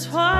Twilight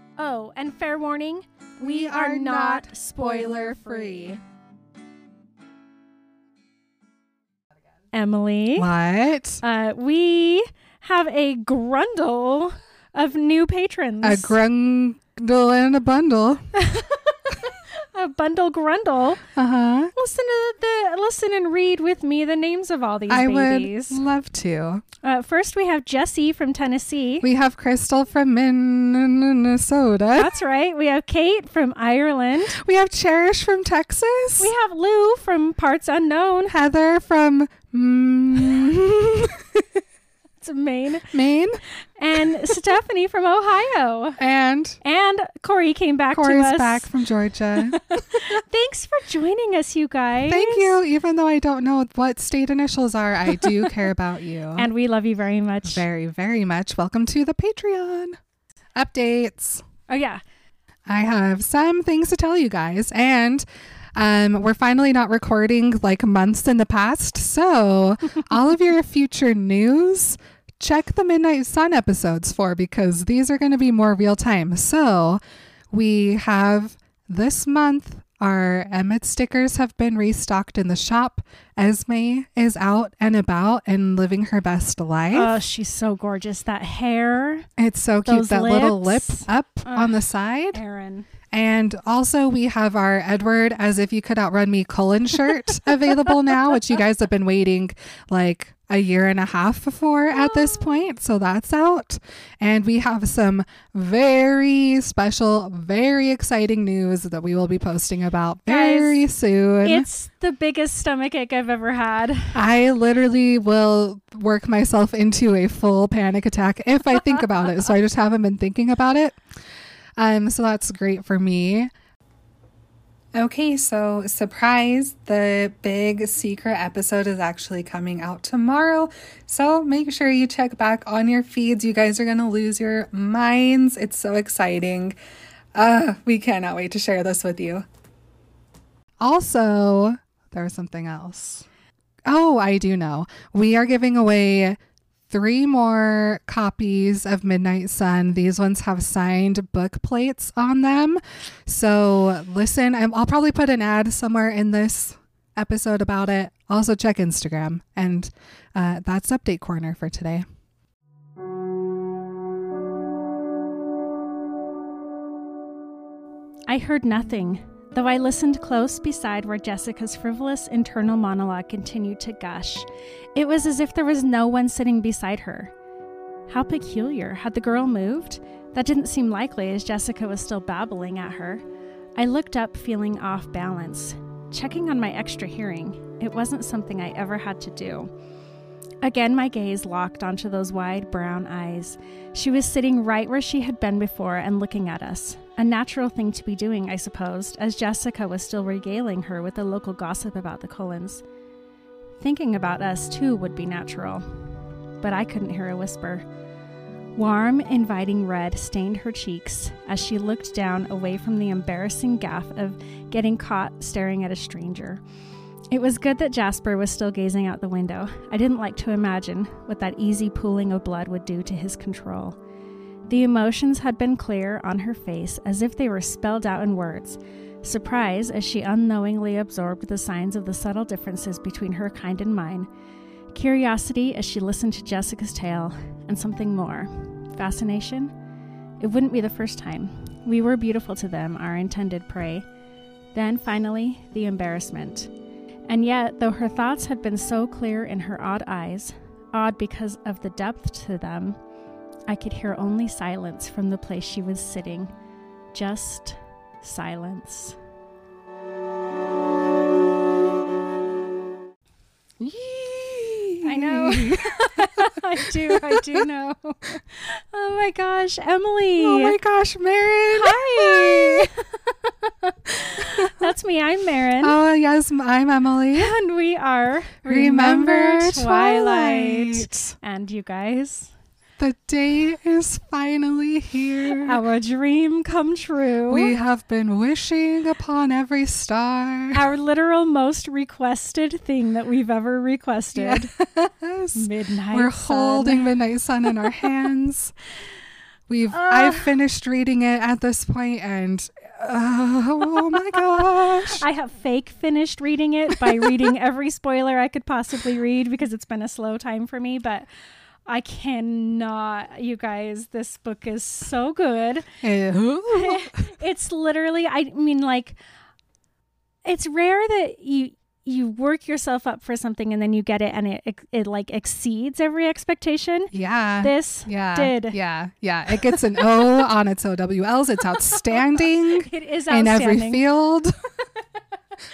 Oh, and fair warning, we, are, not spoiler free. Emily, What? uh, we have a grundle of new patrons. A grundle and a bundle. a bundle grundle. Uh huh. Listen to the listen and read with me the names of all these I babies. would love to. Uh, first, we have Jesse from Tennessee. We have Crystal from Minnesota. That's right. We have Kate from Ireland. We have Cherish from Texas. We have Lou from Parts Unknown. Heather from mm, It's Maine. Maine. And Stephanie from Ohio. And And Corey came back Corey's to us. back from Georgia. Thanks for joining us, you guys. Thank you. Even though I don't know what state initials are, I do care about you. And we love you very much. very, very much. Welcome to the Patreon. Updates. oh, yeah. I have some things to tell you guys. And um, we're finally not recording like months in the past. So, all of your future news, check the Midnight Sun episodes for because these are going to be more real time. So, we have this month. Our Emmett stickers have been restocked in the shop. Esme is out and about and living her best life. Oh, she's so gorgeous. That hair, it's so cute. those That little lip lips. up on the side. Aaron. And also, we have our Edward as if you could outrun me Cullen shirt available now, which you guys have been waiting like a year and a half before at this point. So that's out. And we have some very special, very exciting news that we will be posting about very soon. It's the biggest stomach ache I've ever had. I literally will work myself into a full panic attack if I think about it. So I just haven't been thinking about it. Um, so that's great for me. Okay, so surprise, the big secret episode is actually coming out tomorrow. So make sure you check back on your feeds. You guys are going to lose your minds. It's so exciting. Uh, we cannot wait to share this with you. Also, there was something else. Oh, I do know. We are giving away three more copies of Midnight Sun. These ones have signed book plates on them. So listen, I'm- I'll probably put an ad somewhere in this episode about it. Also, check Instagram. And uh, that's Update Corner for today. I heard nothing, though I listened close beside where Jessica's frivolous internal monologue continued to gush. It was as if there was no one sitting beside her. How peculiar. Had the girl moved? That didn't seem likely as Jessica was still babbling at her. I looked up, feeling off balance, checking on my extra hearing. It wasn't something I ever had to do. Again, my gaze locked onto those wide brown eyes. She was sitting right where she had been before and looking at us. A natural thing to be doing, I supposed, as Jessica was still regaling her with the local gossip about the Cullens. Thinking about us, too, would be natural. But I couldn't hear a whisper. Warm, inviting red stained her cheeks as she looked down away from the embarrassing gaffe of getting caught staring at a stranger. It was good that Jasper was still gazing out the window. I didn't like to imagine what that easy pooling of blood would do to his control. The emotions had been clear on her face as if they were spelled out in words. Surprise as she unknowingly absorbed the signs of the subtle differences between her kind and mine. Curiosity as she listened to Jessica's tale, and something more. Fascination? It wouldn't be the first time. We were beautiful to them, our intended prey. Then, finally, the embarrassment. And yet, though her thoughts had been so clear in her odd eyes, odd because of the depth to them, I could hear only silence from the place she was sitting. Just silence. I know. I do. I do know. Oh my gosh, Emily. Oh my gosh, Marin. Hi. That's me. I'm Marin. Oh, yes, I'm Emily. and we are Remember Twilight. Twilight. And you guys, The day is finally here. our dream come true. We have been wishing upon every star. our literal most requested thing that we've ever requested. Yes. Midnight. We're Sun. holding Midnight Sun in our hands. We've Ah. I've finished reading it at this point and oh my gosh. I have fake finished reading it by reading every spoiler I could possibly read because it's been a slow time for me, but I cannot, you guys. This book is so good. It's literally, I mean, like, it's rare that you you work yourself up for something and then you get it and it it, it like exceeds every expectation. yeah. This yeah. did. Yeah. Yeah. It gets an O on its OWLs. It's outstanding It is in every field.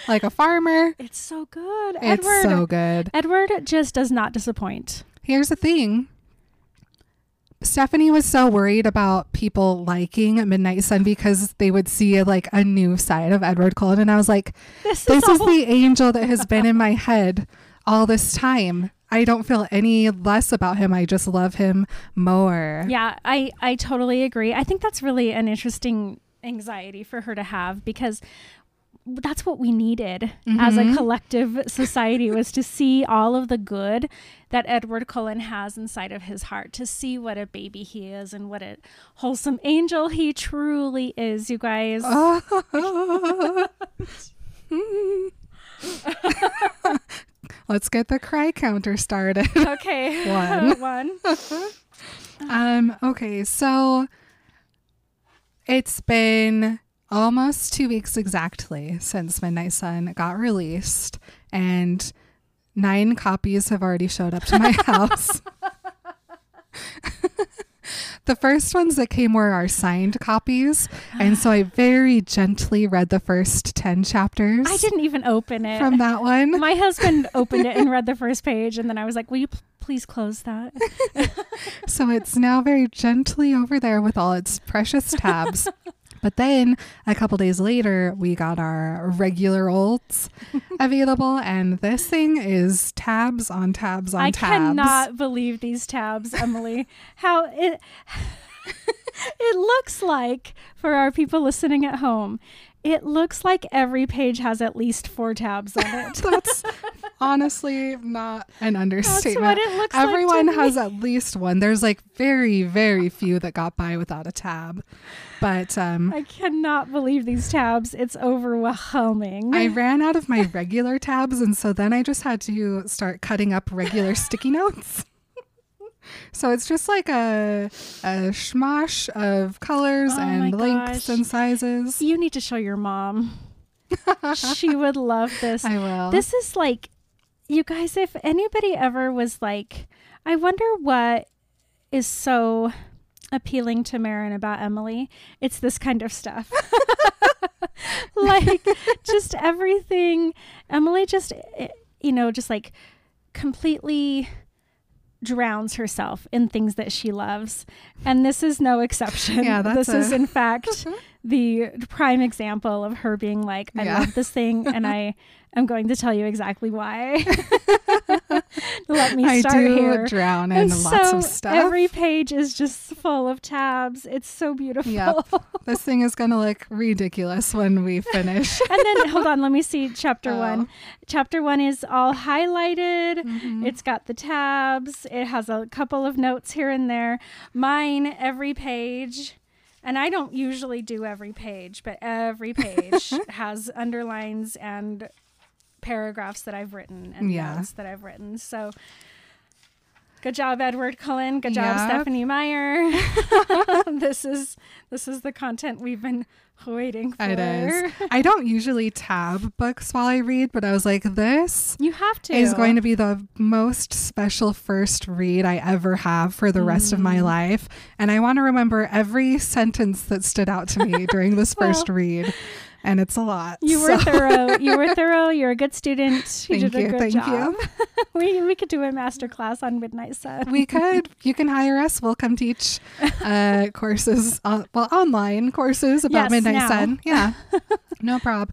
like a farmer. It's so good. It's Edward. so good. Edward just does not disappoint. Here's the thing. Stephenie was so worried about people liking Midnight Sun because they would see like a new side of Edward Cullen. And I was like, This, this is, is the angel that has been in my head all this time. I don't feel any less about him. I just love him more. Yeah, I I totally agree. I think that's really an interesting anxiety for her to have because that's what we needed as a Mhm. collective society was to see all of the good that Edward Cullen has inside of his heart, to see what a baby he is and what a wholesome angel he truly is, you guys. Let's get the cry counter started. Okay. One. One. Um, okay, so it's been almost two weeks exactly since Midnight Sun got released, and nine copies have already showed up to my house. the first ones that came were our signed copies, and so I very gently read the first 10 chapters I didn't even open it. from that one. My husband opened it and read the first page, and then I was like, "Will you p- please close that?" So it's now very gently over there with all its precious tabs. But then a couple days later, we got our regular olds available, and this thing is tabs on tabs on I tabs. I cannot believe these tabs, Emily. How it it looks like for our people listening at home, it looks like every page has at least four tabs on it. That's honestly not an That's understatement. what it looks like. Everyone me. has at least one. There's like very, very few that got by without a tab. But um, I cannot believe these tabs. It's overwhelming. I ran out of my regular tabs, and so then I just had to start cutting up regular sticky notes. So it's just like a a schmosh of colors Oh and lengths gosh. and sizes. you need to show your mom. she would love this. I will. This is like, you guys, if anybody ever was like, I wonder what is so appealing to Marin about Emily, it's this kind of stuff. like, just everything. Emily just, eh, you know, just like completely drowns herself in things that she loves. And this is no exception. Yeah, that's this is in fact mhm. The prime example of her being like, I Yeah. love this thing and I am going to tell you exactly why. Let me start I do here. drown in and lots so of stuff. every page is just full of tabs. It's so beautiful. Yep. this thing is going to look ridiculous when we finish. and then hold on, let me see chapter Oh. one. Chapter one is all highlighted. Mhm. It's got the tabs. It has a couple of notes here and there. Mine, every page, and I don't usually do every page, but every page has underlines and paragraphs that I've written and Yeah. notes that I've written. So good job, Edward Cullen. Good job, Yep. Stephenie Meyer. this is this is the content we've been waiting for. It is. I don't usually tab books while I read, but I was like, this You have to. is going to be the most special first read I ever have for the rest of Mm. my life. And I want to remember every sentence that stood out to me during this first read. And it's a lot. You were so- thorough. You were thorough. You're a good student. You Thank did a you, good thank job. you. we we could do a master class on Midnight Sun. we could. You can hire us. We'll come teach uh, courses, on, well, online courses about Yes, Midnight now. Sun. Yeah, no prob.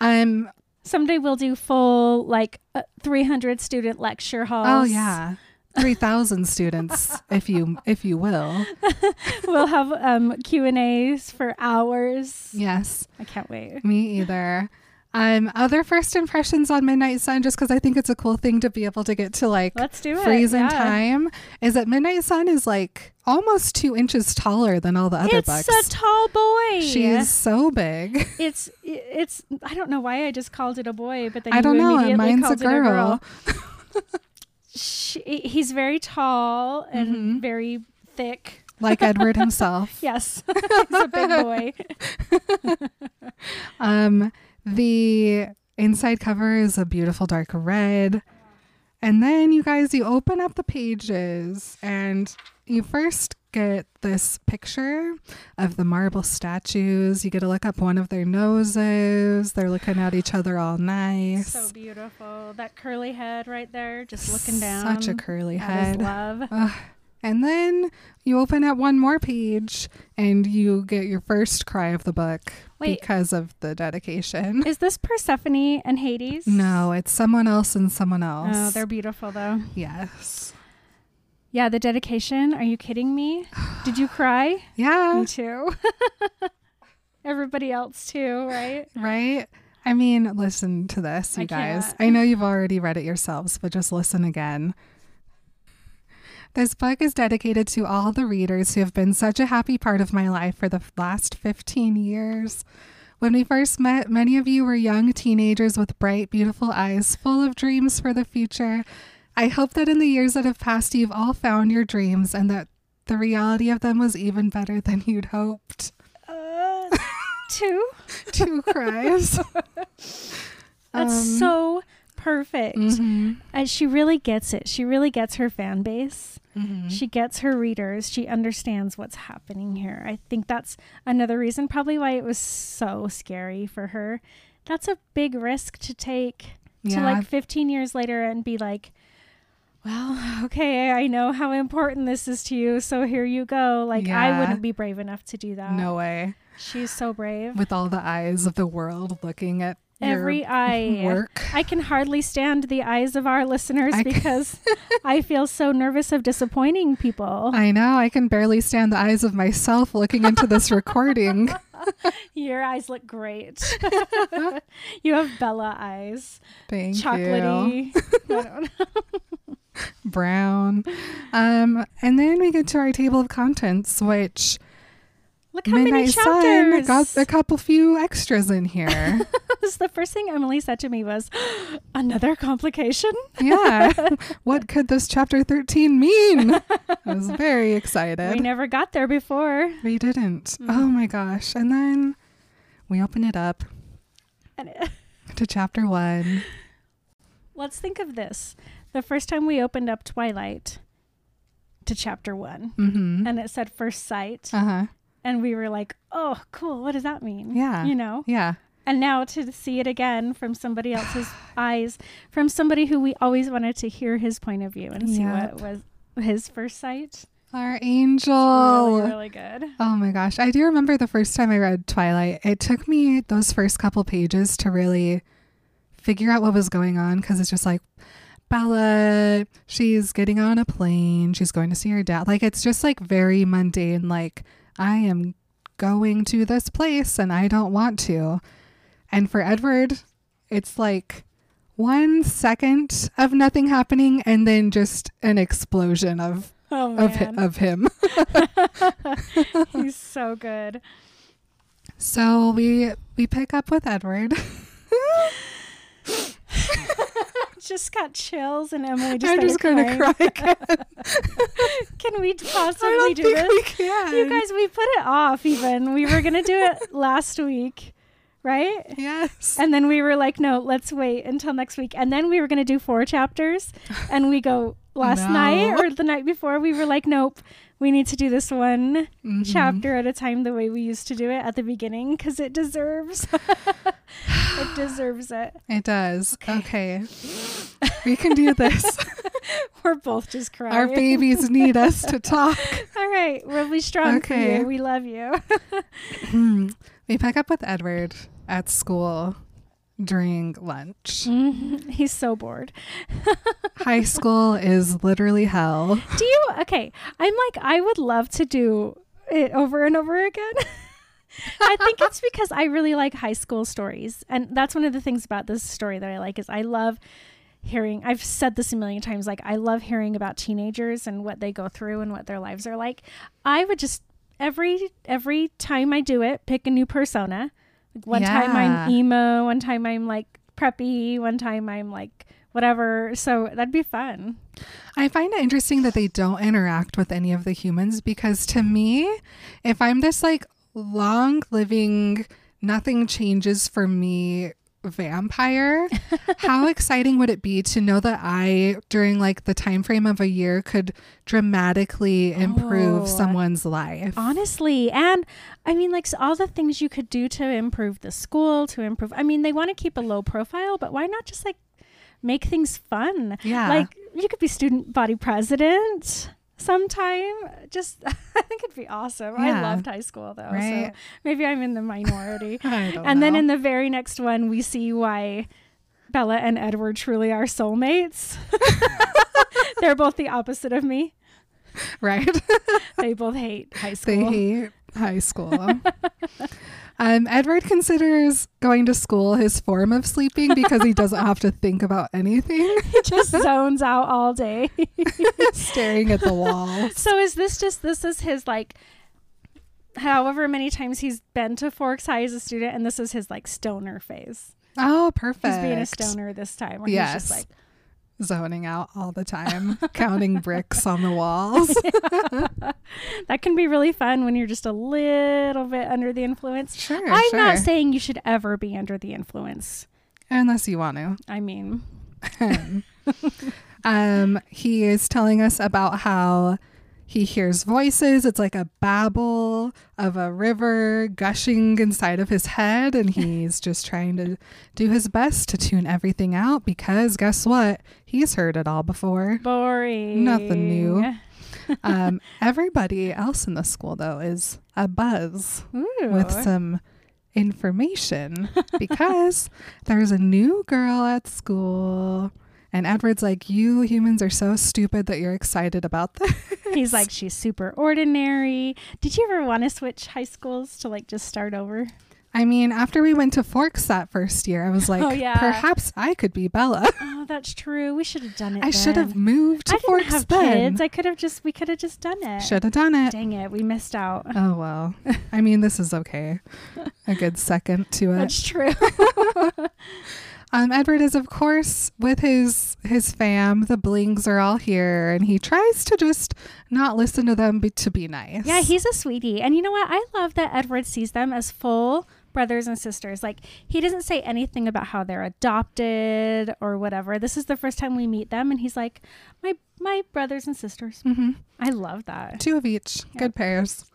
Um. Someday we'll do full like uh, 300 student lecture halls. Oh yeah, three thousand students, if you if you will. we'll have um Q and A's for hours. Yes, I can't wait. me either. Um, other first impressions on Midnight Sun, just because I think it's a cool thing to be able to get to like Let's do it. freeze in yeah. time, is that Midnight Sun is like almost two inches taller than all the other It's books. a tall boy. she is so big. It's it's. I don't know why I just called it a boy, but then I don't know. Mine's a it a girl. She, he's very tall and Mhm. very thick. like Edward himself. Yes, he's a big boy. Um, the inside cover is a beautiful dark red. And then you guys, you open up the pages and you first get this picture of the marble statues. You get to look up one of their noses. They're looking at each other all nice. So beautiful. That curly head right there, just looking down. Such a curly head. love. Ugh. And then you open up one more page and you get your first cry of the book Wait. because of the dedication. Is this Persephone and Hades? No, it's someone else and someone oh, else. Oh, they're beautiful though. yes. Yeah, the dedication. Are you kidding me? Did you cry? Yeah. Me too. Everybody else too, right? Right. I mean, listen to this, you I guys. can't. I know you've already read it yourselves, but just listen again. This book is dedicated to all the readers who have been such a happy part of my life for the last 15 years. When we first met, many of you were young teenagers with bright, beautiful eyes full of dreams for the future. I hope that in the years that have passed, you've all found your dreams and that the reality of them was even better than you'd hoped. Uh, two. Two cries. That's Um, so perfect. mhm, And she really gets it. She really gets her fan base. mhm. She gets her readers. She understands what's happening here. I think that's another reason, probably why it was so scary for her. That's a big risk to take to like 15 years later and be like, well, okay, I know how important this is to you, so here you go. Like, I wouldn't be brave enough to do that. No way. She's so brave. With all the eyes of the world looking at your Every eye. work. I can hardly stand the eyes of our listeners I because I feel so nervous of disappointing people. I know. I can barely stand the eyes of myself looking into this recording. Your eyes look great. you have Bella eyes, Thank you. chocolatey. I don't know. Brown. Um, and then we get to our table of contents, which Look how many Midnight Sun got a couple few extras in here. This- the first thing Emily said to me was, "Another complication." yeah. what could this chapter 13 mean? I was very excited. We never got there before. We didn't. Mhm. Oh my gosh. And then we open it up it- to chapter one. let's think of this: the first time we opened up Twilight to chapter one, Mm-hmm. and it said first sight, Uh huh. and we were like, "Oh, cool! What does that mean?" Yeah. you know. Yeah. And now to see it again from somebody else's eyes, from somebody who we always wanted to hear his point of view and see Yep. what was his first sight. Our angel. Really, really good. Oh my gosh. I do remember the first time I read Twilight. It took me those first couple pages to really figure out what was going on because it's just like Bella, she's getting on a plane, she's going to see her dad. Like it's just like very mundane, like I am going to this place and I don't want to. And for Edward, it's like one second of nothing happening and then just an explosion of Oh of, hi- of him. he's so good. So we we pick up with Edward. Just got chills, and Emily just I'm just gonna crying. cry. Can we possibly do this? You guys, we put it off. Even we were gonna do it last week, right? yes. And then we were like, no, let's wait until next week. And then we were going to do four chapters. And we go last No. night or the night before, we were like, nope, we need to do this one Mhm. chapter at a time the way we used to do it at the beginning because it deserves it deserves it. It does. Okay. we can do this. We're both just crying. Our babies need us to talk. All right, we'll be strong for Okay. you. We love you. Hmm. we pick up with Edward at school during lunch. Mhm. He's so bored. High school is literally hell. Do you? Okay, I'm like, I would love to do it over and over again. I think it's because I really like high school stories. And that's one of the things about this story that I like is I love hearing I've said this a million times like I love hearing about teenagers and what they go through and what their lives are like. I would just every every time I do it pick a new persona. One time I'm emo, one time I'm like preppy, one time I'm like whatever. So that'd be fun. I find it interesting that they don't interact with any of the humans because to me, if I'm this like long living, nothing changes for me vampire, how exciting would it be to know that I, during like the time frame of a year, could dramatically improve Oh. someone's life? Honestly, and I mean, like so all the things you could do to improve the school, to improve. I mean, they want to keep a low profile, but why not just like make things fun? Yeah. Like you could be student body president sometime. Just I think it'd be awesome. I loved high school though, Right. so maybe I'm in the minority. I don't and then in the very next one, we see why Bella and Edward truly are soulmates. They're both the opposite of me. right? They both hate high school. they hate high school. um, Edward considers going to school his form of sleeping because he doesn't have to think about anything, he just zones out all day. staring at the wall. so is this just this is his like however many times he's been to Forks High as a student and this is his like stoner phase. Oh, perfect. He's being a stoner this time where he's Yes. just like Zoning out all the time, counting bricks on the walls. that can be really fun when you're just a little bit under the influence. Sure, I'm sure. not saying you should ever be under the influence. Unless you want to. I mean, um, he is telling us about how he hears voices. It's like a babble of a river gushing inside of his head, and he's just trying to do his best to tune everything out because guess what? He's heard it all before. boring. Nothing new. Um, everybody else in the school, though, is a buzz with some information because there's a new girl at school. And Edward's like, You humans are so stupid that you're excited about this. He's like, she's super ordinary. Did you ever want to switch high schools to like just start over? I mean, after we went to Forks that first year, I was oh, like, Oh, yeah. Perhaps I could be Bella. Oh, that's true. We should have done it. I should have moved to I didn't Forks have then. kids. I could have just. We could have just done it. Should have done it. Dang it, we missed out. Oh, well. I mean, this is okay. A good second to it. That's true. Um, Edward is, of course, with his his fam. The Blings are all here, and he tries to just not listen to them, but to be nice. yeah, he's a sweetie. And you know what? I love that Edward sees them as full brothers and sisters. Like he doesn't say anything about how they're adopted or whatever. This is the first time we meet them, and he's like, "My my brothers and sisters." hmm I love that. two of each, Yeah. good pairs.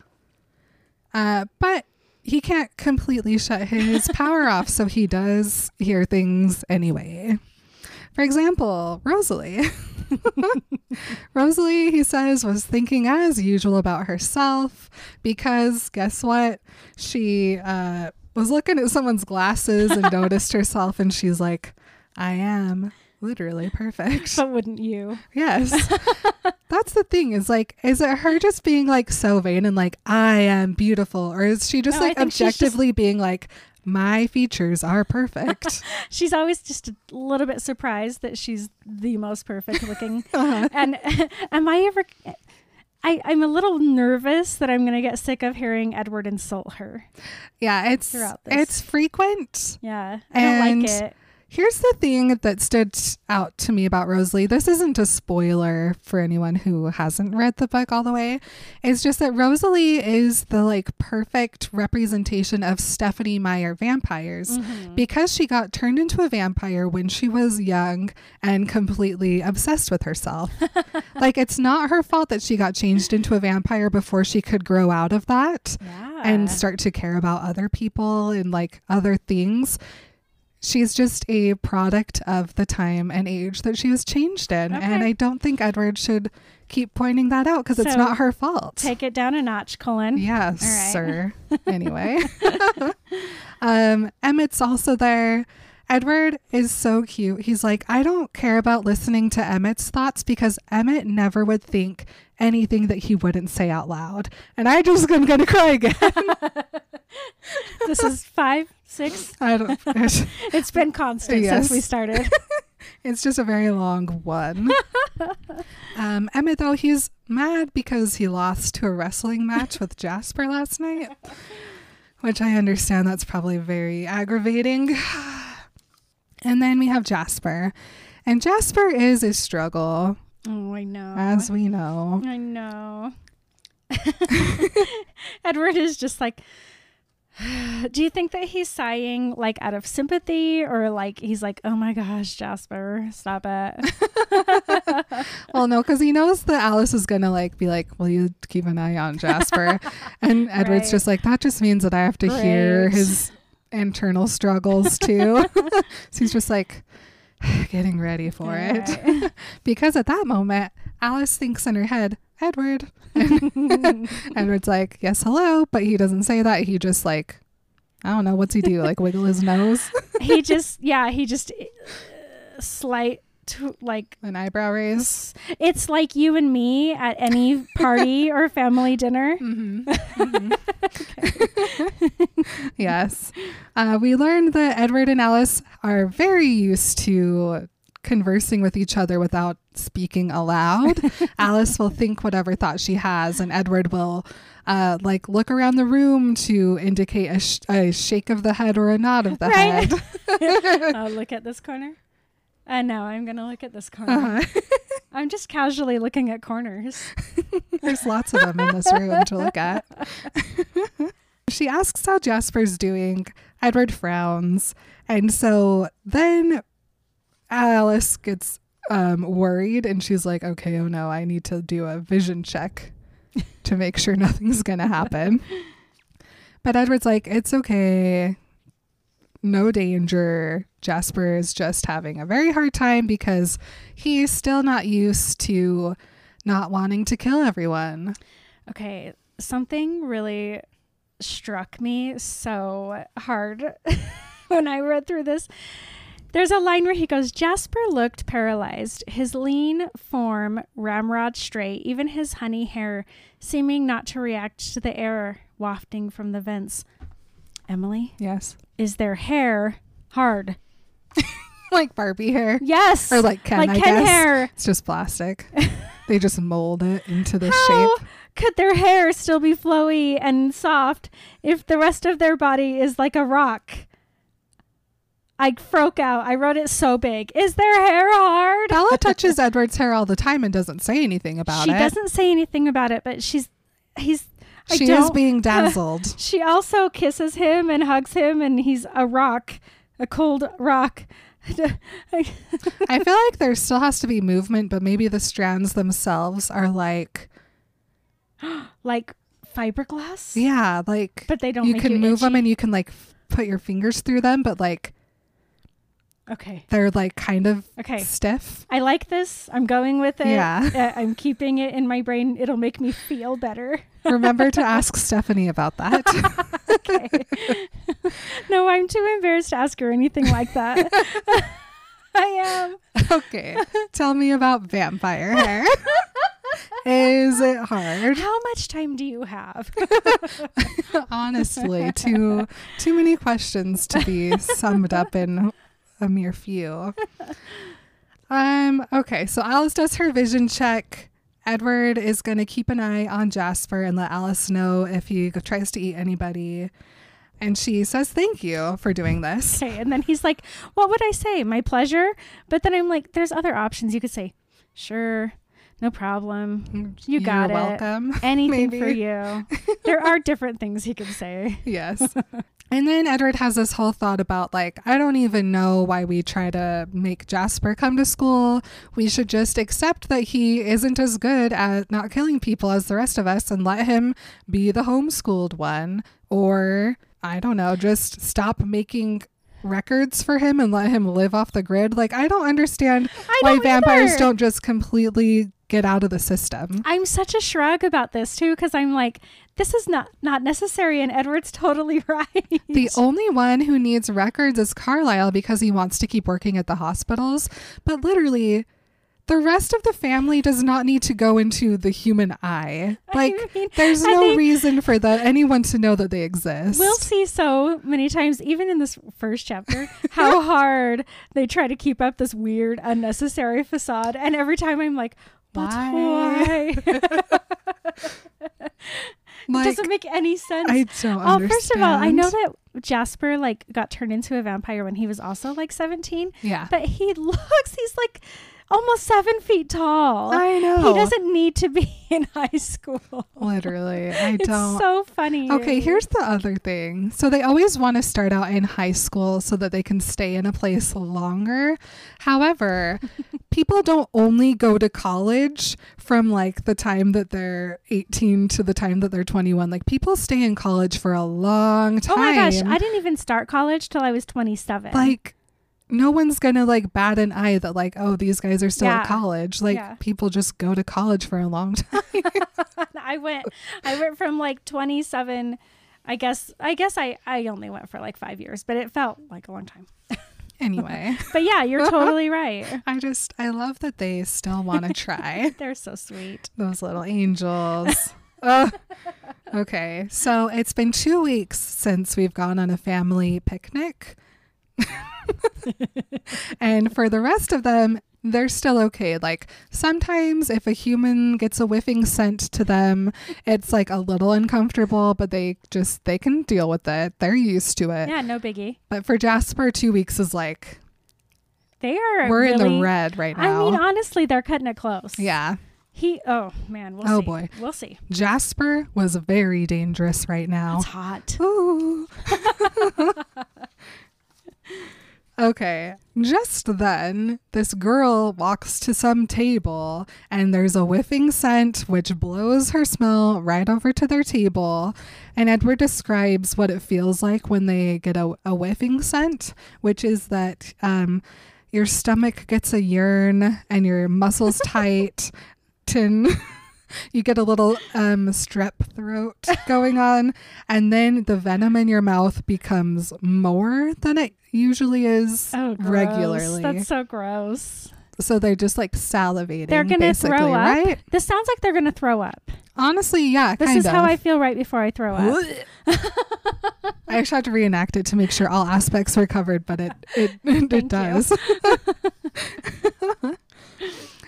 Uh, but he can't completely shut his power off, so he does hear things anyway. For example, Rosalie. Rosalie, he says, was thinking as usual about herself because guess what? She uh, was looking at someone's glasses and noticed herself, and she's like, I am literally perfect. But wouldn't you? Yes. That's the thing is like, is it her just being like so vain and like, I am beautiful? Or is she just No, like she's just- objectively being like, my features are perfect? She's always just a little bit surprised that she's the most perfect looking. Uh-huh. and am I ever? I, I'm a little nervous that I'm going to get sick of hearing Edward insult her. yeah, it's Throughout this. it's frequent. Yeah, I don't like it. Here's the thing that stood out to me about Rosalie. This isn't a spoiler for anyone who hasn't read the book all the way. It's just that Rosalie is the like perfect representation of Stephenie Meyer vampires Mhm. because she got turned into a vampire when she was young and completely obsessed with herself. like it's not her fault that she got changed into a vampire before she could grow out of that Yeah. and start to care about other people and like other things. She's just a product of the time and age that she was changed in. And I don't think Edward should keep pointing that out because it's not her fault. Take it down a notch, Cullen. Yes, right. sir. Anyway, um, Emmett's also there. Edward is so cute. He's like, I don't care about listening to Emmett's thoughts because Emmett never would think anything that he wouldn't say out loud. And I just am gonna cry again. This is five, six. I don't. It's, been constant Yes. since we started. it's just a very long one. Um, Emmett though he's mad because he lost to a wrestling match with Jasper last night, which I understand that's probably very aggravating. And then we have Jasper, and Jasper is a struggle, Oh, I know. as we know. I know. Edward is just like, do you think that he's sighing like out of sympathy or like he's like, oh my gosh, Jasper, stop it? Well, no, because he knows that Alice is gonna like be like, "Will you keep an eye on Jasper?" and Edward's Right. just like, "That just means that I have to hear his internal struggles too." so he's just like getting ready for it. Because at that moment, Alice thinks in her head, "Edward," Edward's like, "Yes, hello," but he doesn't say that. He just like, I don't know, what's he do? Like wiggle his nose, he just, yeah, he just uh, slight, to, like, an eyebrow raise. it's like you and me at any party or family dinner. Mm-hmm. yes. Uh, we learned that Edward and Alice are very used to conversing with each other without speaking aloud. Alice will think whatever thought she has, and Edward will uh, like look around the room to indicate a, sh- a shake of the head or a nod of the Right. head. oh, look at this corner. And now I'm going to look at this corner. Uh-huh. I'm just casually looking at corners. There's lots of them in this room to look at. she asks how Jasper's doing. Edward frowns. And so then Alice gets um, worried and she's like, okay, oh no, I need to do a vision check to make sure nothing's going to happen. But Edward's like, it's okay. No danger. Jasper is just having a very hard time because he's still not used to not wanting to kill everyone. Okay, something really struck me so hard when I read through this. There's a line where he goes, Jasper looked paralyzed, his lean form ramrod straight, even his honey hair seeming not to react to the air wafting from the vents. Emily, Yes. is their hair hard? Like Barbie hair. Yes. Or like Ken, like I Ken guess. hair. It's just plastic. they just mold it into the How shape. could their hair still be flowy and soft if the rest of their body is like a rock? I broke out. I wrote it so big. Is their hair hard? Bella touches Edward's hair all the time and doesn't say anything about she it. She doesn't say anything about it, but she's he's I She is being dazzled. she also kisses him and hugs him and he's a rock, a cold rock. I feel like there still has to be movement, but maybe the strands themselves are like, like fiberglass? yeah, like But they don't you can move them and you can like f- put your fingers through them, but like Okay. They're like kind of Okay. stiff. I like this. I'm going with it. Yeah. Uh, I'm keeping it in my brain. It'll make me feel better. Remember to ask Stephenie about that. Okay. no, I'm too embarrassed to ask her anything like that. I am. okay. Tell me about vampire hair. Is it hard? How much time do you have? Honestly, too too many questions to be summed up in a mere few. Um, okay, so Alice does her vision check. Edward is going to keep an eye on Jasper and let Alice know if he tries to eat anybody. And she says thank you for doing this. Okay. And then he's like, What would I say? My pleasure? But then I'm like, There's other options. You could say, Sure. No problem. You got You're it. welcome. Anything Maybe. for you. There are different things he could say. Yes. And then Edward has this whole thought about, like, I don't even know why we try to make Jasper come to school. We should just accept that he isn't as good at not killing people as the rest of us and let him be the homeschooled one. Or, I don't know, just stop making records for him and let him live off the grid. Like, I don't understand I why don't vampires either. don't just completely get out of the system. I'm such a shrug about this too, because I'm like, this is not not necessary, and Edward's totally right. The only one who needs records is Carlisle because he wants to keep working at the hospitals. But literally, the rest of the family does not need to go into the human eye. Like, mean, there's no think- reason for that anyone to know that they exist. We'll see so many times, even in this first chapter, how hard they try to keep up this weird, unnecessary facade. And every time I'm like, but Why? why? like, Doesn't make any sense. I don't Oh, understand. first of all, I know that Jasper like got turned into a vampire when he was also like 17, Yeah. but he looks he's like almost seven feet tall. I know. He doesn't need to be in high school. Literally. I It's don't. It's so funny. Okay, here's the other thing. So they always want to start out in high school so that they can stay in a place longer. However, people don't only go to college from like the time that they're 18 to the time that they're 21. Like people stay in college for a long time. Oh my gosh, I didn't even start college till I was 27. like no one's gonna like bat an eye that like oh these guys are still Yeah. at college like Yeah. people just go to college for a long time I went I went from like 27 I guess I guess I I only went for like 5 years, but it felt like a long time. anyway But yeah, you're totally right. i just i love that they still want to try They're so sweet. Those little angels. Okay, so it's been two weeks since we've gone on a family picnic. and for the rest of them, they're still okay. Like sometimes if a human gets a whiffing scent to them, it's like a little uncomfortable, but they just they can deal with it. They're used to it. Yeah, no biggie. But for Jasper, 2 weeks is like They are we're in the red right now. I mean, honestly, they're cutting it close. yeah. He oh man, we'll Oh, see. boy. We'll see. Jasper was very dangerous right now. It's hot. Ooh. okay. Just then, this girl walks to some table, and there's a whiffing scent which blows her smell right over to their table. And Edward describes what it feels like when they get a, a whiffing scent, which is that um, your stomach gets a yearn and your muscles tight. You get a little um, strep throat going on, and then the venom in your mouth becomes more than it usually is Oh, regularly. That's so gross. so they're just like salivating. They're gonna basically, throw up. right? This sounds like they're gonna throw up. Honestly, yeah, This is of. how I feel right before I throw up. I actually had to reenact it to make sure all aspects were covered, but it it, it, Thank does.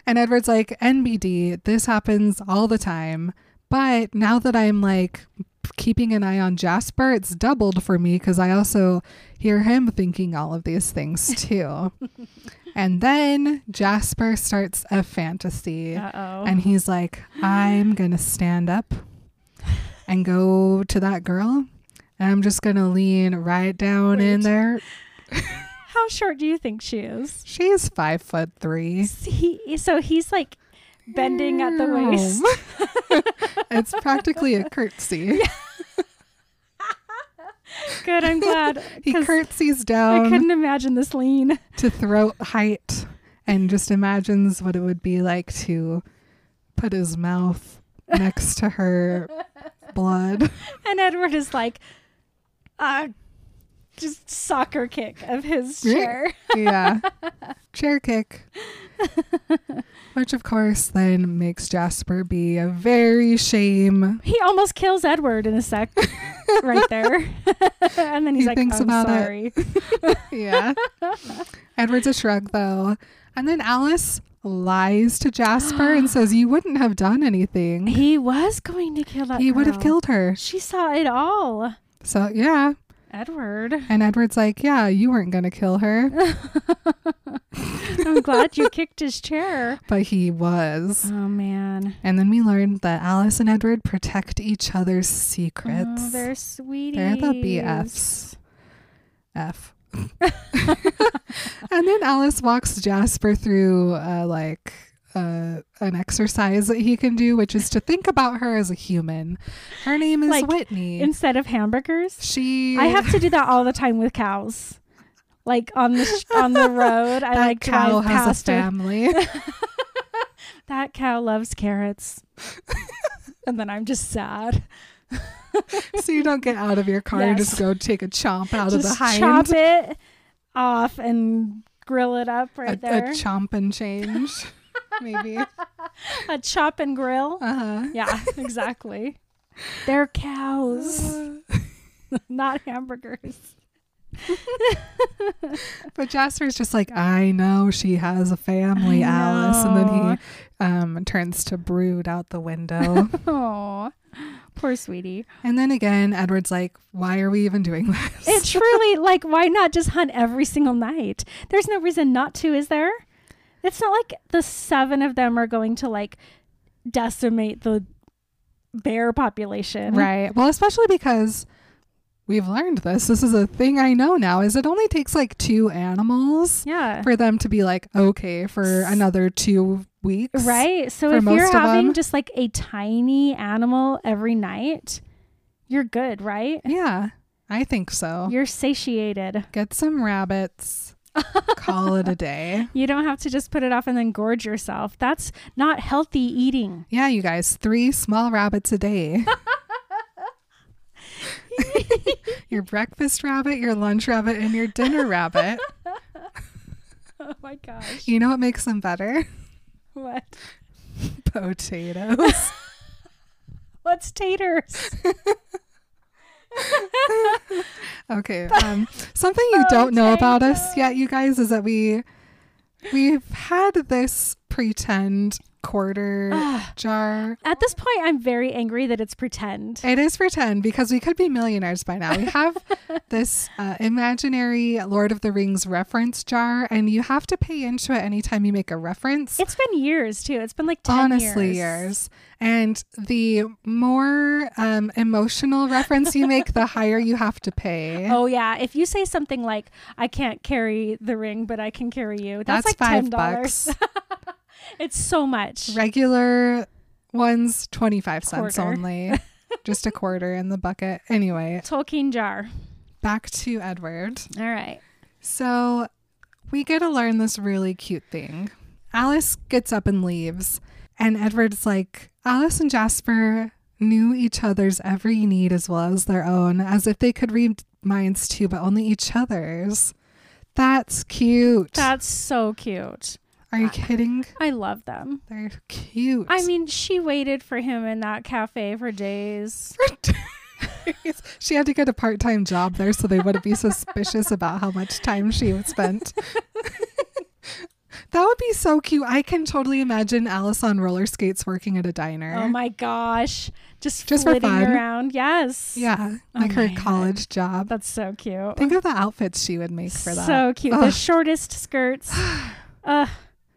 and Edward's like, NBD, this happens all the time. But now that I'm like keeping an eye on Jasper, it's doubled for me because I also hear him thinking all of these things too. and then Jasper starts a fantasy. Uh oh. And he's like, I'm going to stand up and go to that girl. And I'm just going to lean right down in there. How short do you think she is? She's five foot three. He, so he's like bending at the waist. it's practically a curtsy. Good, I'm glad. he curtsies down. I couldn't imagine this lean. to throat height and just imagines what it would be like to put his mouth next to her blood. And Edward is like, uh, just soccer kick of his chair. Yeah. Chair kick. Which, of course, then makes Jasper be a very shame. He almost kills Edward in a sec, right there. and then he's He like, thinks I'm about it. sorry. Yeah. Edward's a shrug, though. And then Alice lies to Jasper and says, You wouldn't have done anything. He was going to kill that He would have killed her. She saw it all. So, yeah. Edward. And Edward's like, Yeah, you weren't going to kill her. I'm glad you kicked his chair. But he was. Oh man. And then we learned that Alice and Edward protect each other's secrets. Oh, they're sweeties. They're the BFs. F. and then Alice walks Jasper through uh, like uh, an exercise that he can do, which is to think about her as a human. Her name is Like, Whitney. Instead of hamburgers, she I have to do that all the time with cows. Like on the sh- on the road, I like cow drive has a past her. family. That cow loves carrots. and then I'm just sad. so you don't get out of your car and Yes. just go take a chomp out of the just hind. chop it off and grill it up right a, there. a chomp and change, maybe. a chop and grill. Uh huh. Yeah, exactly. They're cows, not hamburgers. But Jasper's just like, I know she has a family, Alice. And then he um, turns to brood out the window. Oh, poor sweetie. and then again, Edward's like, Why are we even doing this? It's truly, like, why not just hunt every single night? There's no reason not to, is there? It's not like the seven of them are going to, like, decimate the bear population. right. Well, especially because we've learned this. This is a thing I know now is it only takes like two animals Yeah. for them to be like, okay, for another two weeks. Right. So if you're having them. just like a tiny animal every night, you're good, right? Yeah. I think so. You're satiated. Get some rabbits. Call it a day. You don't have to just put it off and then gorge yourself. That's not healthy eating. Yeah, you guys, three small rabbits a day. your breakfast rabbit, your lunch rabbit, and your dinner rabbit. Oh my gosh. You know what makes them better? What? Potatoes. What's taters? Okay. Um, something you don't know about us yet, you guys, is that we we've had this pretend quarter jar. At this point, I'm very angry that it's pretend. It is pretend because we could be millionaires by now. We have this uh, imaginary Lord of the Rings reference jar, and you have to pay into it anytime you make a reference. It's been years too. It's been like 10 Honestly, years. years. And the more um, emotional reference you make, the higher you have to pay. Oh yeah, if you say something like "I can't carry the ring, but I can carry you," that's, That's like five ten dollars. bucks. it's so much. Regular ones, 25 cents Quarter. only. Just a quarter in the bucket. Anyway, Tolkien jar. back to Edward. All right. So we get to learn this really cute thing. Alice gets up and leaves, and Edward's like, Alice and Jasper knew each other's every need as well as their own, as if they could read minds too, but only each other's. That's cute. That's so cute. Are you kidding? I love them. They're cute. I mean, she waited for him in that cafe for days. she had to get a part-time job there so they wouldn't be suspicious about how much time she spent. that would be so cute. I can totally imagine Alice on roller skates working at a diner. Oh my gosh. Just, Just for flitting fun. around. Yes. yeah, Oh like her my God. college job. That's so cute. Think of the outfits she would make for that. So cute. Ugh. The shortest skirts. uh,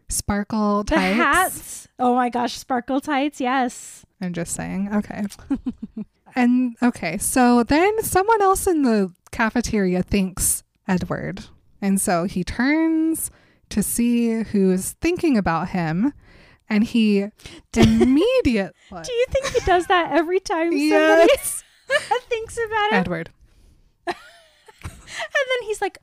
Sparkle the tights. hats. Oh my gosh, sparkle tights. Yes. I'm just saying. Okay. and okay, so then someone else in the cafeteria thinks Edward. And so he turns to see who's thinking about him. And he immediately. Do you think he does that every time somebody Yes. thinks about it? Edward. And then he's like,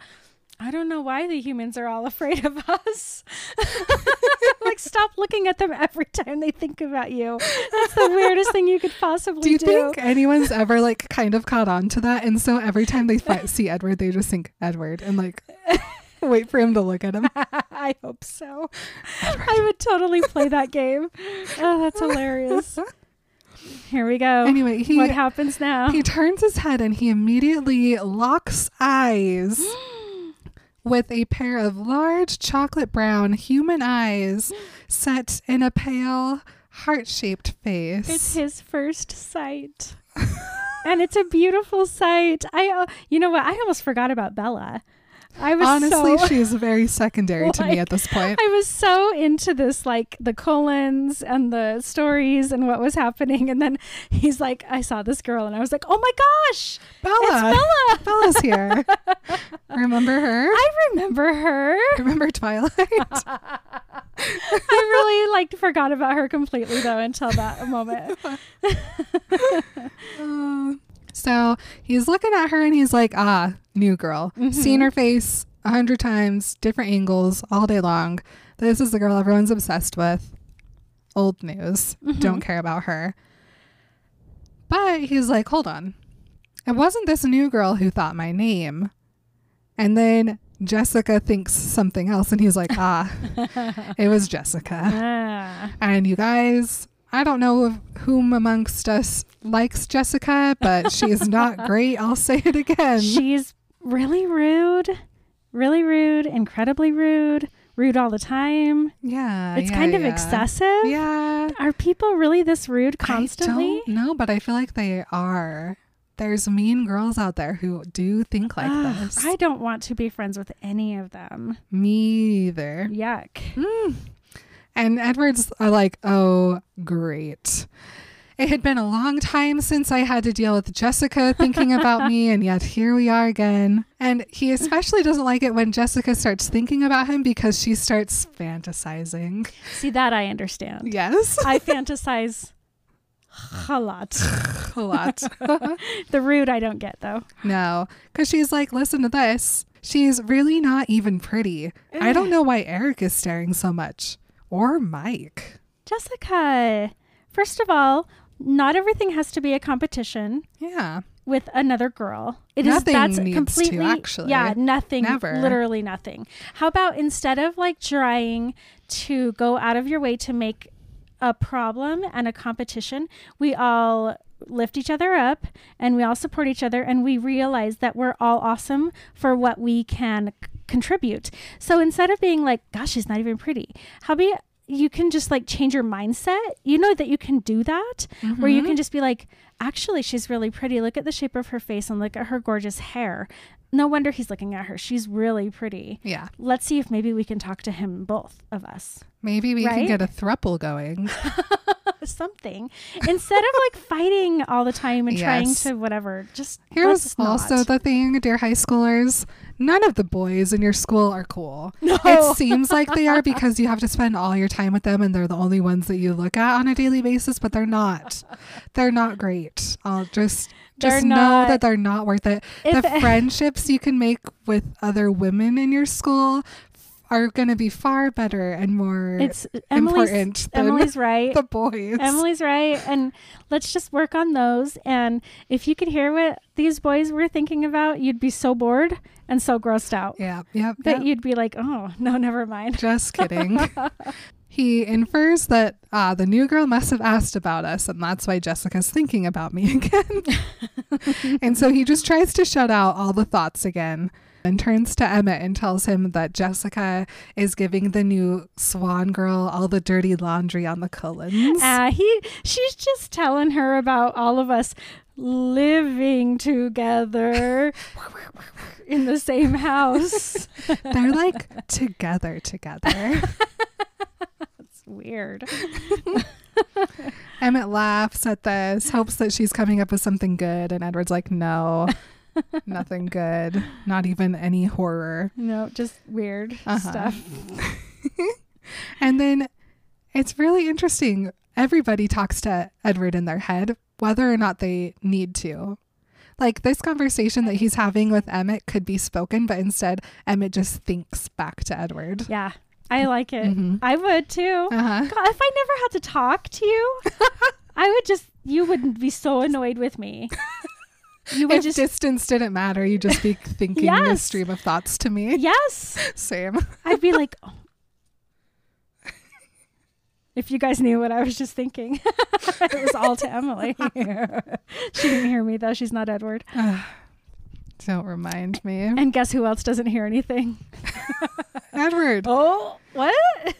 I don't know why the humans are all afraid of us. like, stop looking at them every time they think about you. That's the weirdest thing you could possibly Do you do. You think anyone's ever like kind of caught on to that? And so every time they see Edward, they just think Edward and like wait for him to look at him. I hope so. I would totally play that game. Oh, that's hilarious. Here we go. Anyway, he what happens now? he turns his head and he immediately locks eyes with a pair of large chocolate brown human eyes set in a pale heart-shaped face. It's his first sight. and it's a beautiful sight. I uh, you know what? I almost forgot about Bella. I was Honestly, so she is very secondary to me at this point. I was so into this, like the Cullens and the stories and what was happening. And then he's like, I saw this girl and I was like, oh my gosh, Bella. it's Bella. Bella's here. Remember her? I remember her. Remember Twilight? I really like forgot about her completely though until that moment. Uh, so he's looking at her and he's like, ah, new girl. Seen her face a hundred times, different angles all day long. This is the girl everyone's obsessed with. Old news. Don't care about her. But he's like, hold on. It wasn't this new girl who thought my name. And then Jessica thinks something else and he's like, ah, it was Jessica. Ah. And you guys, I don't know of whom amongst us likes Jessica, but she is not great. I'll say it again. She's really rude, really rude, incredibly rude, rude all the time. yeah. It's yeah, kind of yeah. excessive. Yeah. Are people really this rude constantly? Don't but I feel like they are. There's mean girls out there who do think like Ugh, this. I don't want to be friends with any of them. Me either. Yuck. Mm. And Edward's are like, oh, great. It had been a long time since I had to deal with Jessica thinking about me, and yet here we are again. And he especially doesn't like it when Jessica starts thinking about him because she starts fantasizing. See that I understand. Yes, I fantasize a lot. a lot. The rude I don't get though. no, because she's like, listen to this. She's really not even pretty. I don't know why Eric is staring so much, or Mike. Jessica, first of all, not everything has to be a competition Yeah. with another girl. It is Nothing that's needs to, completely actually. yeah, nothing, Never. literally nothing. How about instead of like trying to go out of your way to make a problem and a competition, we all lift each other up and we all support each other and we realize that we're all awesome for what we can contribute. So instead of being like, gosh, she's not even pretty, how about you can just like change your mindset? You know that you can do that where you mm-hmm. can just be like, actually, she's really pretty. Look at the shape of her face and look at her gorgeous hair. No wonder he's looking at her. She's really pretty. Yeah. Let's see if maybe we can talk to him, both of us. Maybe we can get a thruple going. Something instead of like fighting all the time and trying to whatever. Just Here's also not. the thing, dear high schoolers. None of the boys in your school are cool. No. It seems like they are because you have to spend all your time with them and they're the only ones that you look at on a daily basis, but they're not. They're not great. I'll just just know not. that they're not worth it. The friendships you can make with other women in your school are going to be far better and more it's Emily's. important than Emily's right. the boys. Emily's right. And let's just work on those. And if you could hear what these boys were thinking about, you'd be so bored and so grossed out yeah, yeah, that you'd be like, oh, no, never mind. Just kidding. he infers that ah, the new girl must have asked about us, and that's why Jessica's thinking about me again. and so he just tries to shut out all the thoughts again and turns to Emmett and tells him that Jessica is giving the new swan girl all the dirty laundry on the Cullens. Uh, he, she's just telling her about all of us living together in the same house. They're like together, together. Weird. Emmett laughs at this, hopes that she's coming up with something good, and Edward's like, no, nothing good, not even any horror. No, just weird Uh-huh. stuff. And then it's really interesting. Everybody talks to Edward in their head, whether or not they need to. Like this conversation that he's having with Emmett could be spoken, but instead Emmett just thinks back to Edward. Yeah. I like it. Mhm. I would too. Uh-huh. God, if I never had to talk to you, I would just you would be so annoyed with me. You would If just distance didn't matter, you'd just be thinking this Yes. stream of thoughts to me. Yes. Same. I'd be like oh. If you guys knew what I was just thinking. it was all to Emily. she didn't hear me though. She's not Edward. Don't remind me. And guess who else doesn't hear anything? Edward. Oh, what?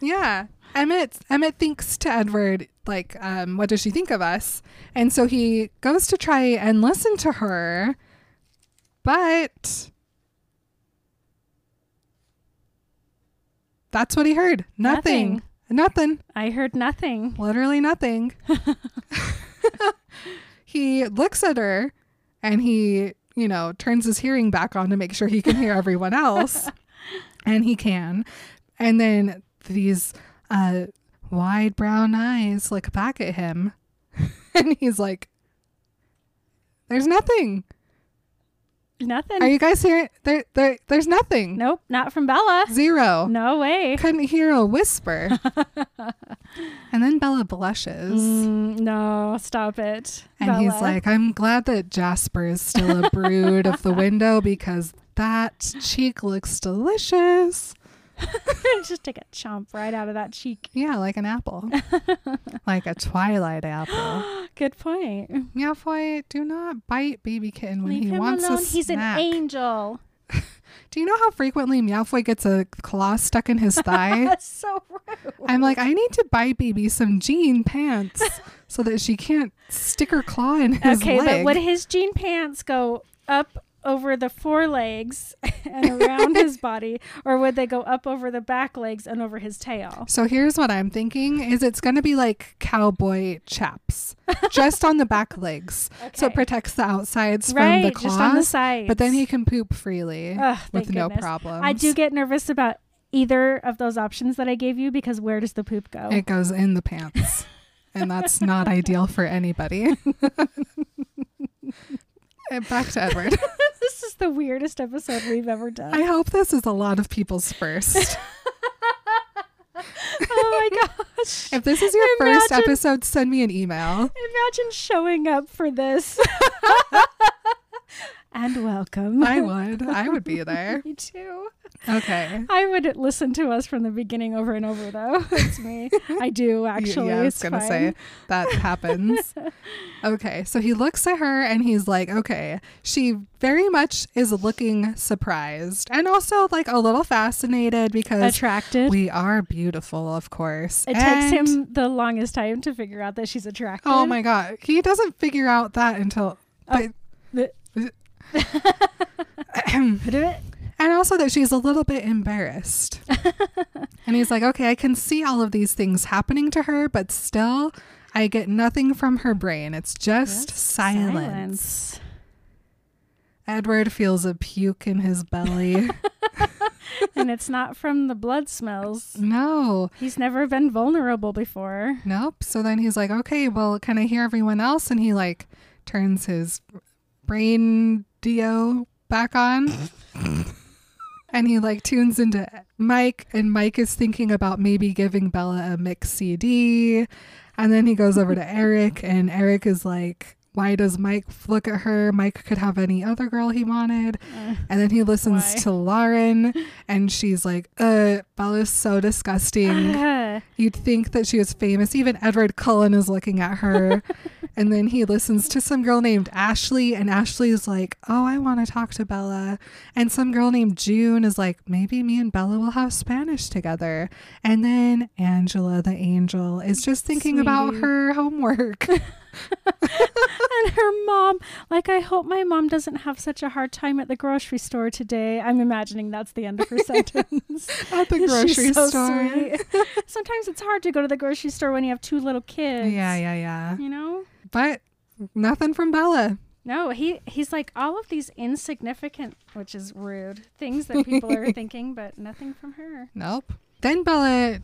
Yeah. Emmett Emmett thinks to Edward like um what does she think of us? And so he goes to try and listen to her but That's what he heard. Nothing. Nothing. I heard nothing. Literally nothing. he looks at her and he, you know, turns his hearing back on to make sure he can hear everyone else. and he can. And then these uh, wide brown eyes look back at him. and he's like, There's nothing. Nothing. Are you guys hearing? There, there, there's nothing. nope, not from Bella. Zero. No way. Couldn't hear a whisper. and then Bella blushes. Mm, no, stop it. And he's like, I'm glad that Jasper is still a brood of the window because that cheek looks delicious. just take a chomp right out of that cheek. Yeah, like an apple. like a twilight apple. Good point. Meowfoy, do not bite baby kitten when Leave he him wants alone. a He's an angel. Do you know how frequently Meowfoy gets a claw stuck in his thigh? That's so rude. I'm like, I need to buy baby some jean pants so that she can't stick her claw in his okay, leg. but would his jean pants go up over the forelegs and around his body, or would they go up over the back legs and over his tail? So here's what I'm thinking is it's going to be like cowboy chaps just on the back legs. So it protects the outsides right, from the claws. just on the sides. but then he can poop freely Ugh, with no problem. I do get nervous about either of those options that I gave you because where does the poop go? It goes in the pants. and that's not ideal for anybody. And back to Edward. this is the weirdest episode we've ever done. I hope this is a lot of people's first. oh my gosh. If this is your first episode, send me an email. Imagine showing up for this. And welcome. I would. I would be there. Me too. Okay. I would listen to us from the beginning over and over, though. It's me. I do actually. yeah, I was gonna say that happens. okay, so he looks at her and he's like, "Okay." She very much is looking surprised and also like a little fascinated because attracted. we are beautiful, of course. it And- takes him the longest time to figure out that she's attracted. Oh my god, he doesn't figure out that until. Oh. But, The- and Bit of it. also that she's a little bit embarrassed. and he's like, okay, I can see all of these things happening to her, but still, I get nothing from her brain. It's just Just silence. silence. Edward feels a puke in his belly. and it's not from the blood smells. no, He's never been vulnerable before. nope. So then he's like, okay, well, can I hear everyone else? And he like turns his brain dio back on. and he like tunes into Mike, and Mike is thinking about maybe giving Bella a mix CD. And then he goes over to Eric, and Eric is like, why does Mike look at her? Mike could have any other girl he wanted. Uh, And then he listens Why? to Lauren, and she's like, uh, Bella's so disgusting. ah, You'd think that she was famous. Even Edward Cullen is looking at her. and then he listens to some girl named Ashley, and Ashley is like, Oh, I want to talk to Bella. And some girl named June is like, Maybe me and Bella will have Spanish together. And then Angela, the angel, is just thinking about her homework. and her mom. Like, I hope my mom doesn't have such a hard time at the grocery store today. I'm imagining that's the end of her sentence. at the grocery so store. sweet. Sometimes it's hard to go to the grocery store when you have two little kids. Yeah, yeah, yeah. You know? But nothing from Bella. No, he he's like all of these insignificant, which is rude, things that people are thinking, but nothing from her. Nope. Then Bella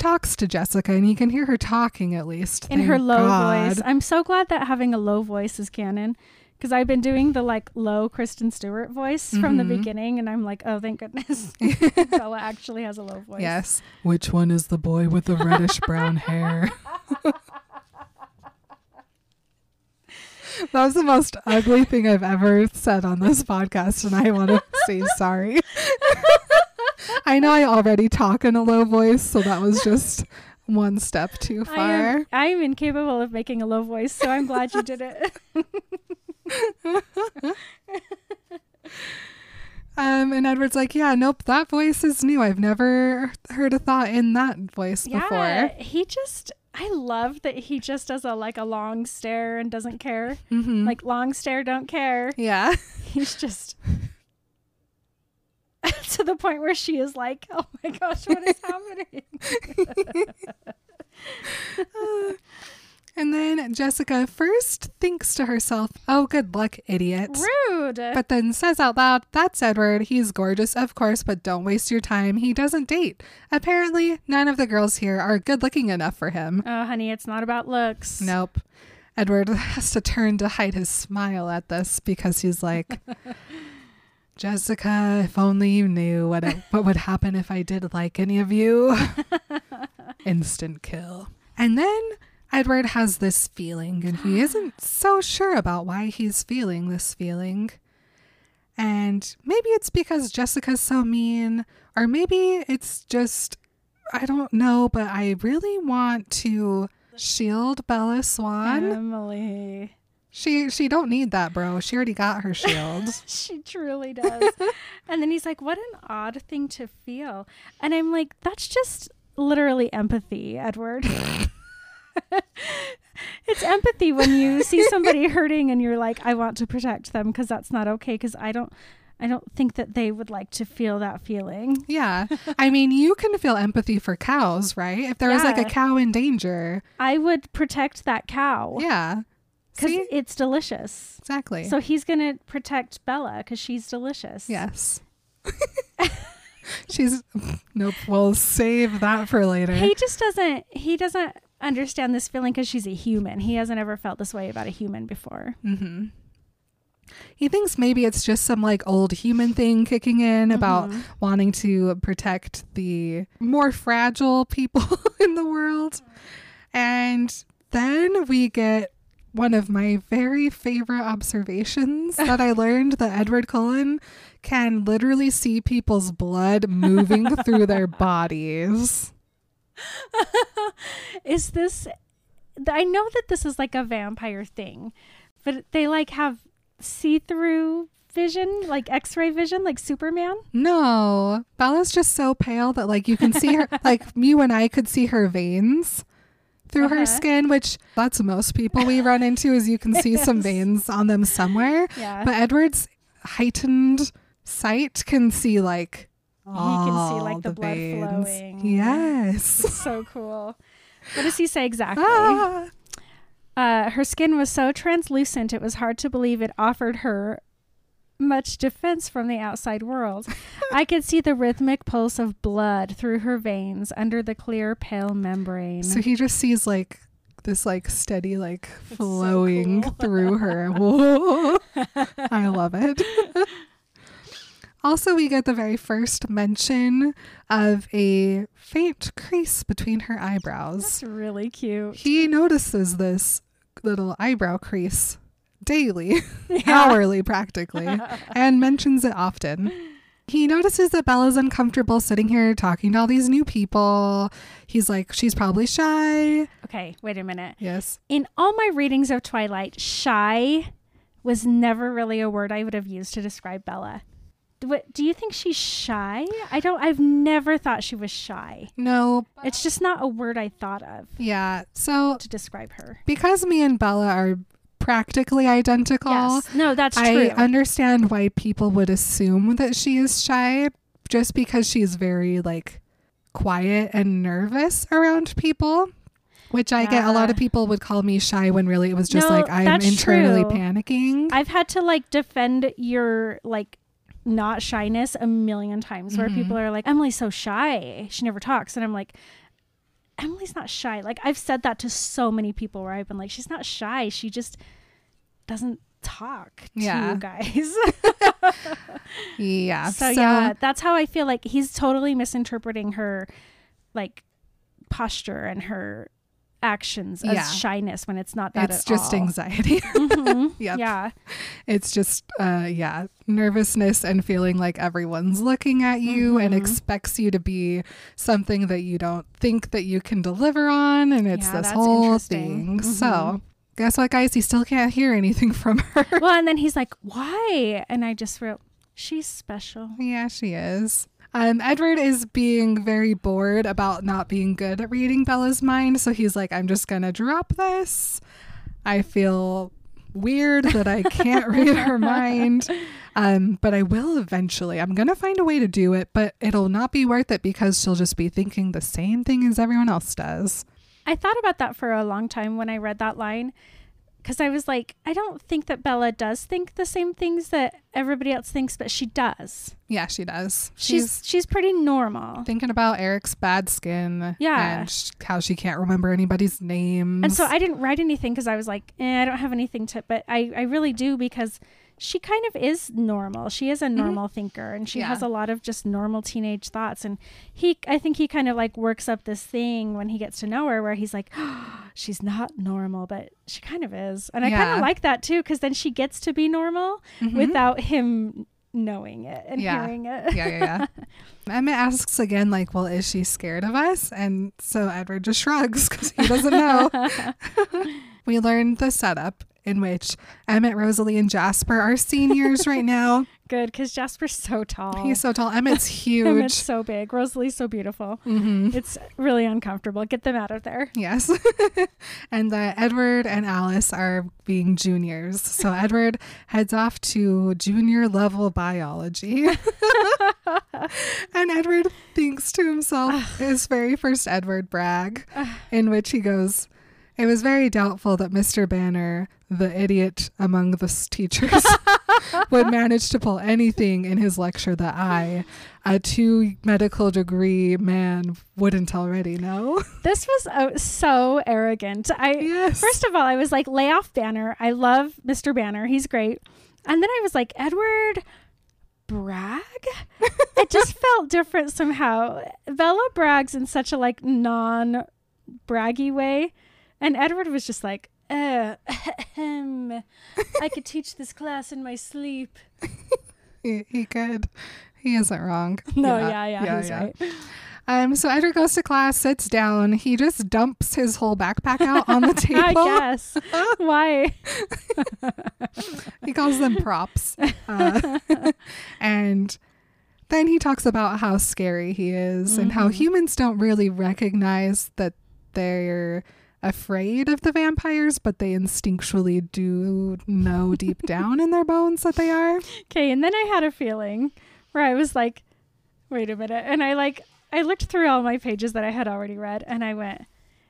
talks to Jessica, and you can hear her talking at least. In her low God. voice. I'm so glad that having a low voice is canon Because I've been doing the like low Kristen Stewart voice from the Mhm. beginning, and I'm like, oh, thank goodness, Bella actually has a low voice. Yes. Which one is the boy with the reddish brown hair? that was the most ugly thing I've ever said on this podcast, and I want to say sorry. I know I already talk in a low voice, so that was just one step too I far. am, I am incapable of making a low voice, so I'm glad you did it. Um, and Edward's like, yeah, nope, that voice is new. I've never heard a thought in that voice yeah, before. he just. I love that he just does a like a long stare and doesn't care. Mm-hmm. Like long stare, don't care. yeah. He's just to the point where she is like, "Oh my gosh, what is happening?" And then Jessica first thinks to herself, oh, good luck, idiot. Rude. But then says out loud, that's Edward. He's gorgeous, of course, but don't waste your time. He doesn't date. Apparently, none of the girls here are good looking enough for him. oh, honey, it's not about looks. Nope. Edward has to turn to hide his smile at this because he's like, Jessica, if only you knew what what would happen if I did like any of you. Instant kill. And then Edward has this feeling, and he isn't so sure about why he's feeling this feeling. And maybe it's because Jessica's so mean, or maybe it's just, I don't know, but I really want to shield Bella Swan. Emily. She she don't need that, bro. She already got her shield. She truly does. and then he's like, What an odd thing to feel. And I'm like, That's just literally empathy, Edward. it's empathy when you see somebody hurting and you're like, I want to protect them because that's not okay. Because I don't. I don't think that they would like to feel that feeling. yeah. I mean, you can feel empathy for cows, right? If there was like a cow in danger. I would protect that cow Yeah. Because it's delicious. Exactly. So he's going to protect Bella because she's delicious. yes. She's nope. We'll save that for later. he just doesn't he doesn't understand this feeling because she's a human he hasn't ever felt this way about a human before hmm He thinks maybe it's just some like old human thing kicking in about Mhm. wanting to protect the more fragile people in the world. And then we get one of my very favorite observations that I learned that Edward Cullen can literally see people's blood moving through their bodies. is this i know that this is like a vampire thing but they like have see-through vision like x-ray vision like superman No, Bella's just so pale that like you can see her like you and I could see her veins through her Uh-huh. skin, which that's most people we run into is you can see some veins on them somewhere. yeah But Edward's heightened sight can see like he can see like the, blood veins. flowing Yes. so cool what does he say exactly Ah. Uh, her skin was so translucent it was hard to believe it offered her much defense from the outside world. I could see the rhythmic pulse of blood through her veins under the clear, pale membrane. So he just sees like this like steady like so flowing cool. through her. Whoa. I love it. also, we get the very first mention of a faint crease between her eyebrows. That's really cute. He notices this little eyebrow crease daily, Yeah. hourly practically, and mentions it often. He notices that Bella's uncomfortable sitting here talking to all these new people. He's like, she's probably shy. Okay, wait a minute. Yes. In all my readings of Twilight, shy was never really a word I would have used to describe Bella. Do, what, do you think she's shy? I don't. I've never thought she was shy. No. It's just not a word I thought of Yeah. So to describe her. because me and Bella are practically identical, Yes. No, that's I true. I understand why people would assume that she is shy just because she's very like quiet and nervous around people. Which I get a lot of people would call me shy when really it was just No, like I'm internally true. panicking. I've had to like defend your like not shyness a million times where Mhm. people are like, Emily's so shy. She never talks. And I'm like, Emily's not shy. Like I've said that to so many people where I've been like, she's not shy. She just doesn't talk to Yeah. you guys. Yeah. so, yeah, that's how I feel like he's totally misinterpreting her like posture and her actions as Yeah. shyness when it's not that it's just all. anxiety. Mhm. Yep. Yeah. It's just, uh, yeah, nervousness and feeling like everyone's looking at you and Mhm. expects you to be something that you don't think that you can deliver on. And it's Yeah, this whole thing. So, Mhm. Guess what, guys? He still can't hear anything from her. well, and then he's like, "Why?" And I just wrote, "She's special." yeah, she is. Um, Edward is being very bored about not being good at reading Bella's mind. So he's like, I'm just going to drop this. I feel weird that I can't read her mind. Um, but I will eventually. I'm going to find a way to do it, but it'll not be worth it because she'll just be thinking the same thing as everyone else does. I thought about that for a long time when I read that line because I was like, I don't think that Bella does think the same things that everybody else thinks, but she does. Yeah, she does. She's she's pretty normal. thinking about Eric's bad skin. Yeah. And sh- how she can't remember anybody's names. And so I didn't write anything because I was like, eh, I don't have anything to, but I, I really do because she kind of is normal. She is a normal thinker and she Mm-hmm. Yeah. has a lot of just normal teenage thoughts. And he, I think he kind of like works up this thing when he gets to know her where he's like, she's not normal, but she kind of is. And I kind of like that too because then she gets to be normal Mhm. without him knowing it and Yeah. hearing it. yeah, yeah, yeah. Emmett asks again, like, well, is she scared of us? And so Edward just shrugs because he doesn't know. we learned the setup in which Emmett, Rosalie, and Jasper are seniors right now. Good because Jasper's so tall. He's so tall. Emmett's huge. Emmett's so big. Rosalie's so beautiful. hmm It's really uncomfortable. Get them out of there. Yes. and uh, Edward and Alice are being juniors. So Edward heads off to junior level biology. and Edward thinks to himself his very first Edward brag, in which he goes, It was very doubtful that Mr. Banner, the idiot among the teachers, would manage to pull anything in his lecture that I, a two medical degree man, wouldn't already know. This was uh, so arrogant. I Yes. first of all, I was like, lay off Banner. I love Mr. Banner. He's great. And then I was like, Edward brag. it just felt different somehow. Bella brags in such a like non braggy way, and Edward was just like, uh. I could teach this class in my sleep. He, he could. He isn't wrong. No, yeah, yeah, he's right. Um, so Edward goes to class, sits down. He just dumps his whole backpack out on the table. I guess. Why? he calls them props. Uh, and then he talks about how scary he is and how Mhm. humans don't really recognize that they're afraid of the vampires, but they instinctually do know deep down in their bones that they are. Okay, and then I had a feeling where I was like, wait a minute. And I like I looked through all my pages that I had already read and I went,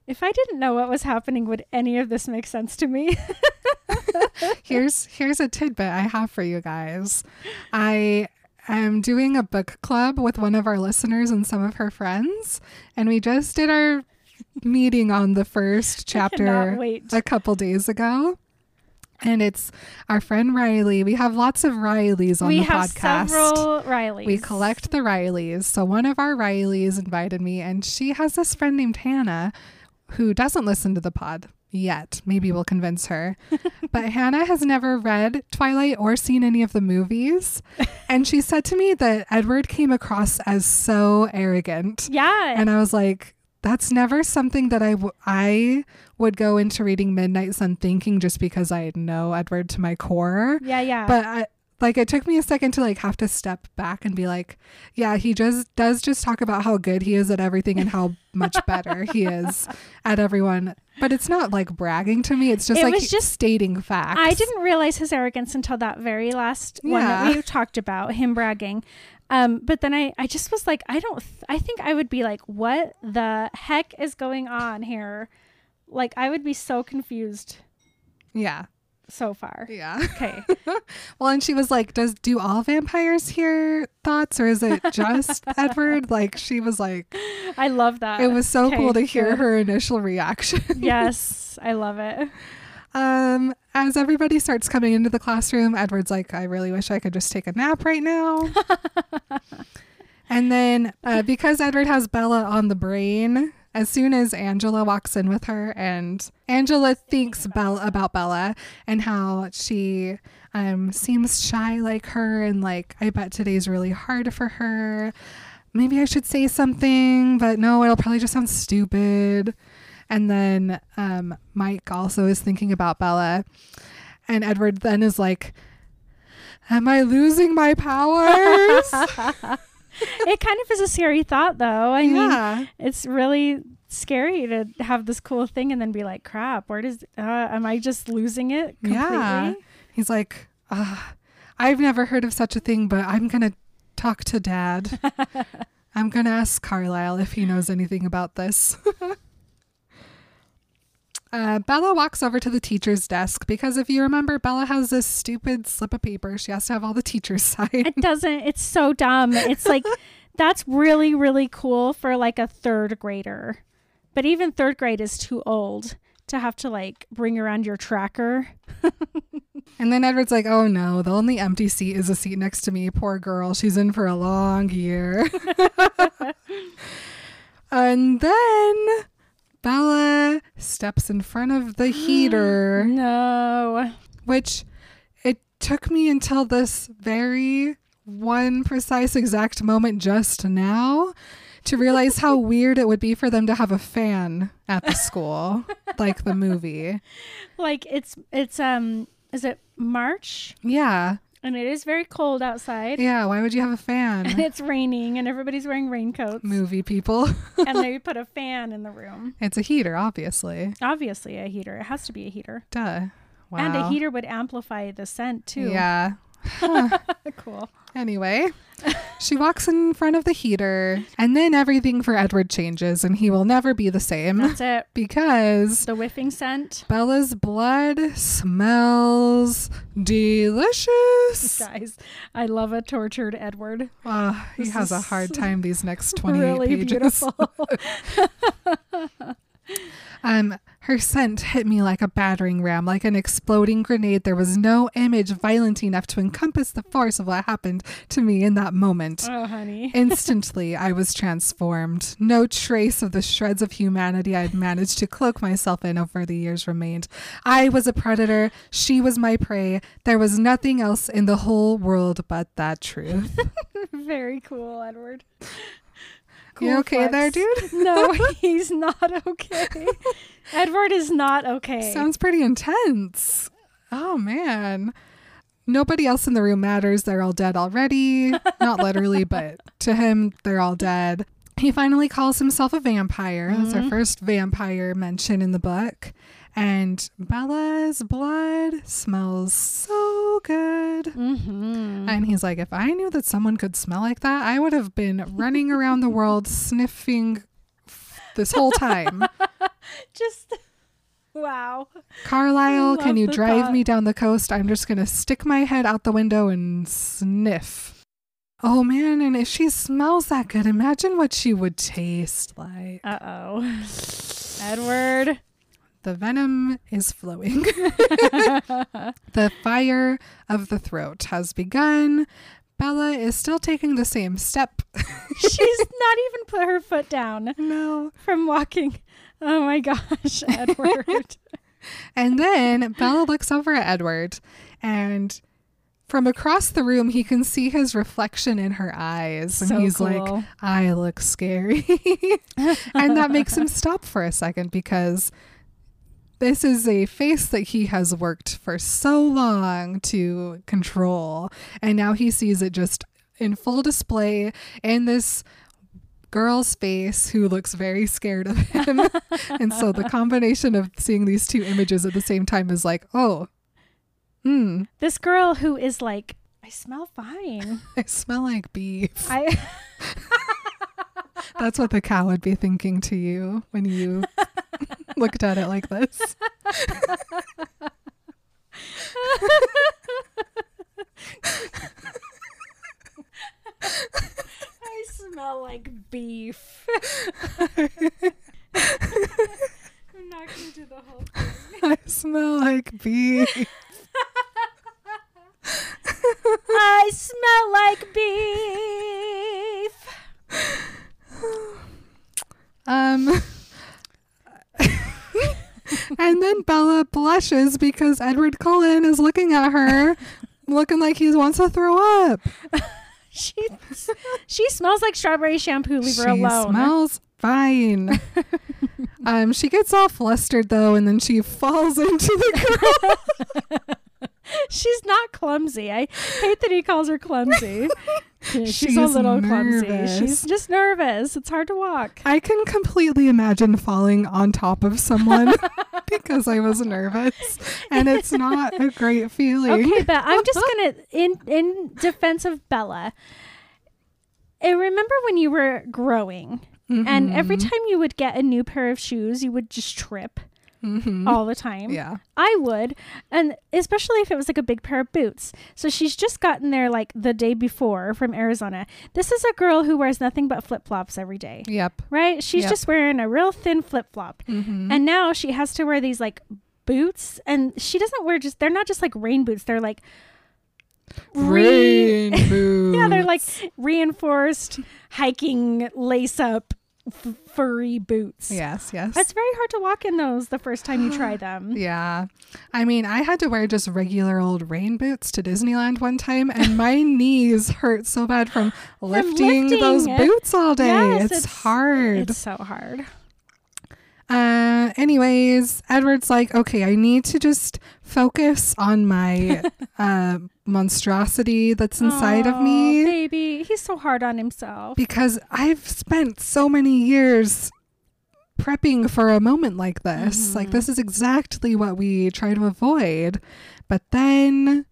if I didn't know what was happening, would any of this make sense to me? here's here's a tidbit I have for you guys. I am doing a book club with one of our listeners and some of her friends, and we just did our meeting on the first chapter wait. a couple days ago. And it's our friend Riley. We have lots of Rileys on we the have podcast. several Rileys. We collect the Rileys. So one of our Rileys invited me, and she has this friend named Hannah who doesn't listen to the pod yet. Maybe we'll convince her. but Hannah has never read Twilight or seen any of the movies. And she said to me that Edward came across as so arrogant. Yeah. And I was like, that's never something that I, w- I would go into reading Midnight Sun thinking just because I know Edward to my core. Yeah, yeah. but I, like it took me a second to like have to step back and be like yeah he just does just talk about how good he is at everything and how much better he is at everyone. But it's not like bragging to me. It's just It like was just- stating facts. I didn't realize his arrogance until that very last one that we talked about, him bragging. Um, but then I, I just was like, I don't, th- I think I would be like, what the heck is going on here? Like, I would be so confused yeah so far. yeah Okay. well and she was like does do all vampires hear thoughts or is it just edward like she was like I love that. it was so Okay, cool to hear good. her initial reaction yes, I love it. Um, as everybody starts coming into the classroom, Edward's like, I really wish I could just take a nap right now. and then, uh, because Edward has Bella on the brain, as soon as Angela walks in with her, and Angela thinks Bella about Bella and how she um, seems shy like her, and like, I bet today's really hard for her. Maybe I should say something, but no, it'll probably just sound stupid. And then um, Mike also is thinking about Bella. And Edward then is like, Am I losing my powers? it kind of is a scary thought, though. I mean, it's really scary to have this cool thing and then be like, crap, where does, uh, am I just losing it completely? Yeah. He's like, uh, I've never heard of such a thing, but I'm going to talk to dad. I'm going to ask Carlisle if he knows anything about this. Uh, Bella walks over to the teacher's desk because if you remember, Bella has this stupid slip of paper. She has to have all the teachers sign. It doesn't, it's so dumb. It's like, that's really, really cool for like a third grader. But even third grade is too old to have to like bring around your tracker. And then Edward's like, oh no, the only empty seat is a seat next to me. Poor girl. She's in for a long year. and then Bella steps in front of the heater, No. which it took me until this very one precise exact moment just now to realize how weird it would be for them to have a fan at the school, like the movie. Like it's, it's, um, is it March? Yeah. And it is very cold outside. Yeah. Why would you have a fan? And it's raining and everybody's wearing raincoats. movie people. and they put a fan in the room. It's a heater, obviously. Obviously, a heater. It has to be a heater. Duh. Wow. And a heater would amplify the scent too. Yeah. cool. Anyway, she walks in front of the heater, and then everything for Edward changes, and he will never be the same That's it. because The whiffing scent. Bella's blood smells delicious. Guys, I love a tortured Edward. Oh, he This has a hard time these next 28 really pages. beautiful. Um, her scent hit me like a battering ram, like an exploding grenade. There was no image violent enough to encompass the force of what happened to me in that moment. oh, honey. Instantly, I was transformed. No trace of the shreds of humanity I had managed to cloak myself in over the years remained. I was a predator. She was my prey. There was nothing else in the whole world but that truth. Very cool, Edward. You Cool okay there, dude? No, he's not okay. Edward is not okay. Sounds pretty intense. Oh, man. Nobody else in the room matters. They're all dead already. Not literally, but to him, they're all dead. He finally calls himself a vampire. That's our mm-hmm. first vampire mention in the book. And Bella's blood smells so good. mm-hmm. And he's like, if I knew that someone could smell like that, I would have been running around the world sniffing f- this whole time. Just wow. Carlisle, can you drive thought. me down the coast? I'm just going to stick my head out the window and sniff. Oh man, and if she smells that good, imagine what she would taste like. Uh oh. Edward. The venom is flowing. the fire of the throat has begun. Bella is still taking the same step. She's not even put her foot down no. from walking. Oh my gosh, Edward. And then Bella looks over at Edward, and from across the room, he can see his reflection in her eyes. And So he's cool. like, I look scary. and that makes him stop for a second because this is a face that he has worked for so long to control. And now he sees it just in full display in this girl's face who looks very scared of him. and so the combination of seeing these two images at the same time is like, oh, hmm, this girl who is like, I smell fine. I smell like beef. I That's what the cow would be thinking to you when you looked at it like this. I smell like beef. I'm not I smell like beef. I smell like beef. Um. and then Bella blushes because Edward Cullen is looking at her, looking like he wants to throw up. She she smells like strawberry shampoo. Leave her alone. she alone. smells fine. um, she gets all flustered though, and then she falls into the ground. She's not clumsy. I hate that he calls her clumsy. Yeah, she's, She's a little clumsy. nervous. She's just nervous. It's hard to walk. I can completely imagine falling on top of someone because I was nervous, and it's not a great feeling. Okay, but I'm just gonna in in defense of Bella. I remember when you were growing, and every Mhm. time you would get a new pair of shoes, you would just trip Mhm. all the time. yeah. I would, and especially if it was like a big pair of boots. So she's just gotten there like the day before from Arizona. This is a girl who wears nothing but flip flops every day, Yep. right? She's Yep. just wearing a real thin flip flop, Mhm. and now she has to wear these like boots, and she doesn't wear just. They're not just like rain boots. They're like re- rain boots. yeah, they're like reinforced hiking lace up f- furry boots. yes, yes. It's very hard to walk in those the first time you try them. Yeah. I mean, I had to wear just regular old rain boots to Disneyland one time, and my knees hurt so bad from lifting, those lifting. boots all day. Yes, it's, hard. It's so hard. Uh, anyways, Edward's like, okay, I need to just focus on my uh, monstrosity that's inside of me baby. He's so hard on himself. because I've spent so many years prepping for a moment like this. Mhm. Like this is exactly what we try to avoid. But then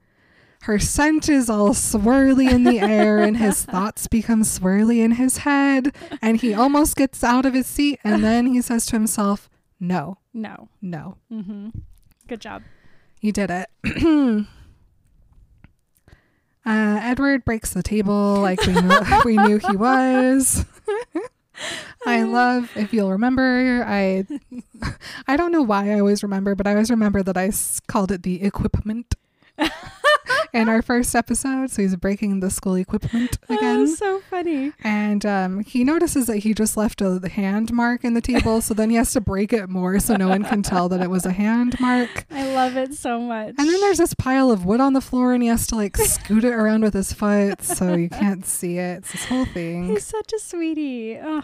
her scent is all swirly in the air and his thoughts become swirly in his head and he almost gets out of his seat and then he says to himself, "No, No. no. Mm-hmm. Good job. You did it." Uh, Edward breaks the table like we knew, we knew he was. I love, if you'll remember, I I don't know why I always remember, but I always remember that I s- called it the equipment in our first episode. So he's breaking the school equipment Oh, again. so funny. And um, he notices that he just left a hand mark in the table. So then he has to break it more so no one can tell that it was a hand mark. I love it so much. And then there's this pile of wood on the floor, and he has to like scoot it around with his foot so you can't see it. It's this whole thing. He's such a sweetie. Oh,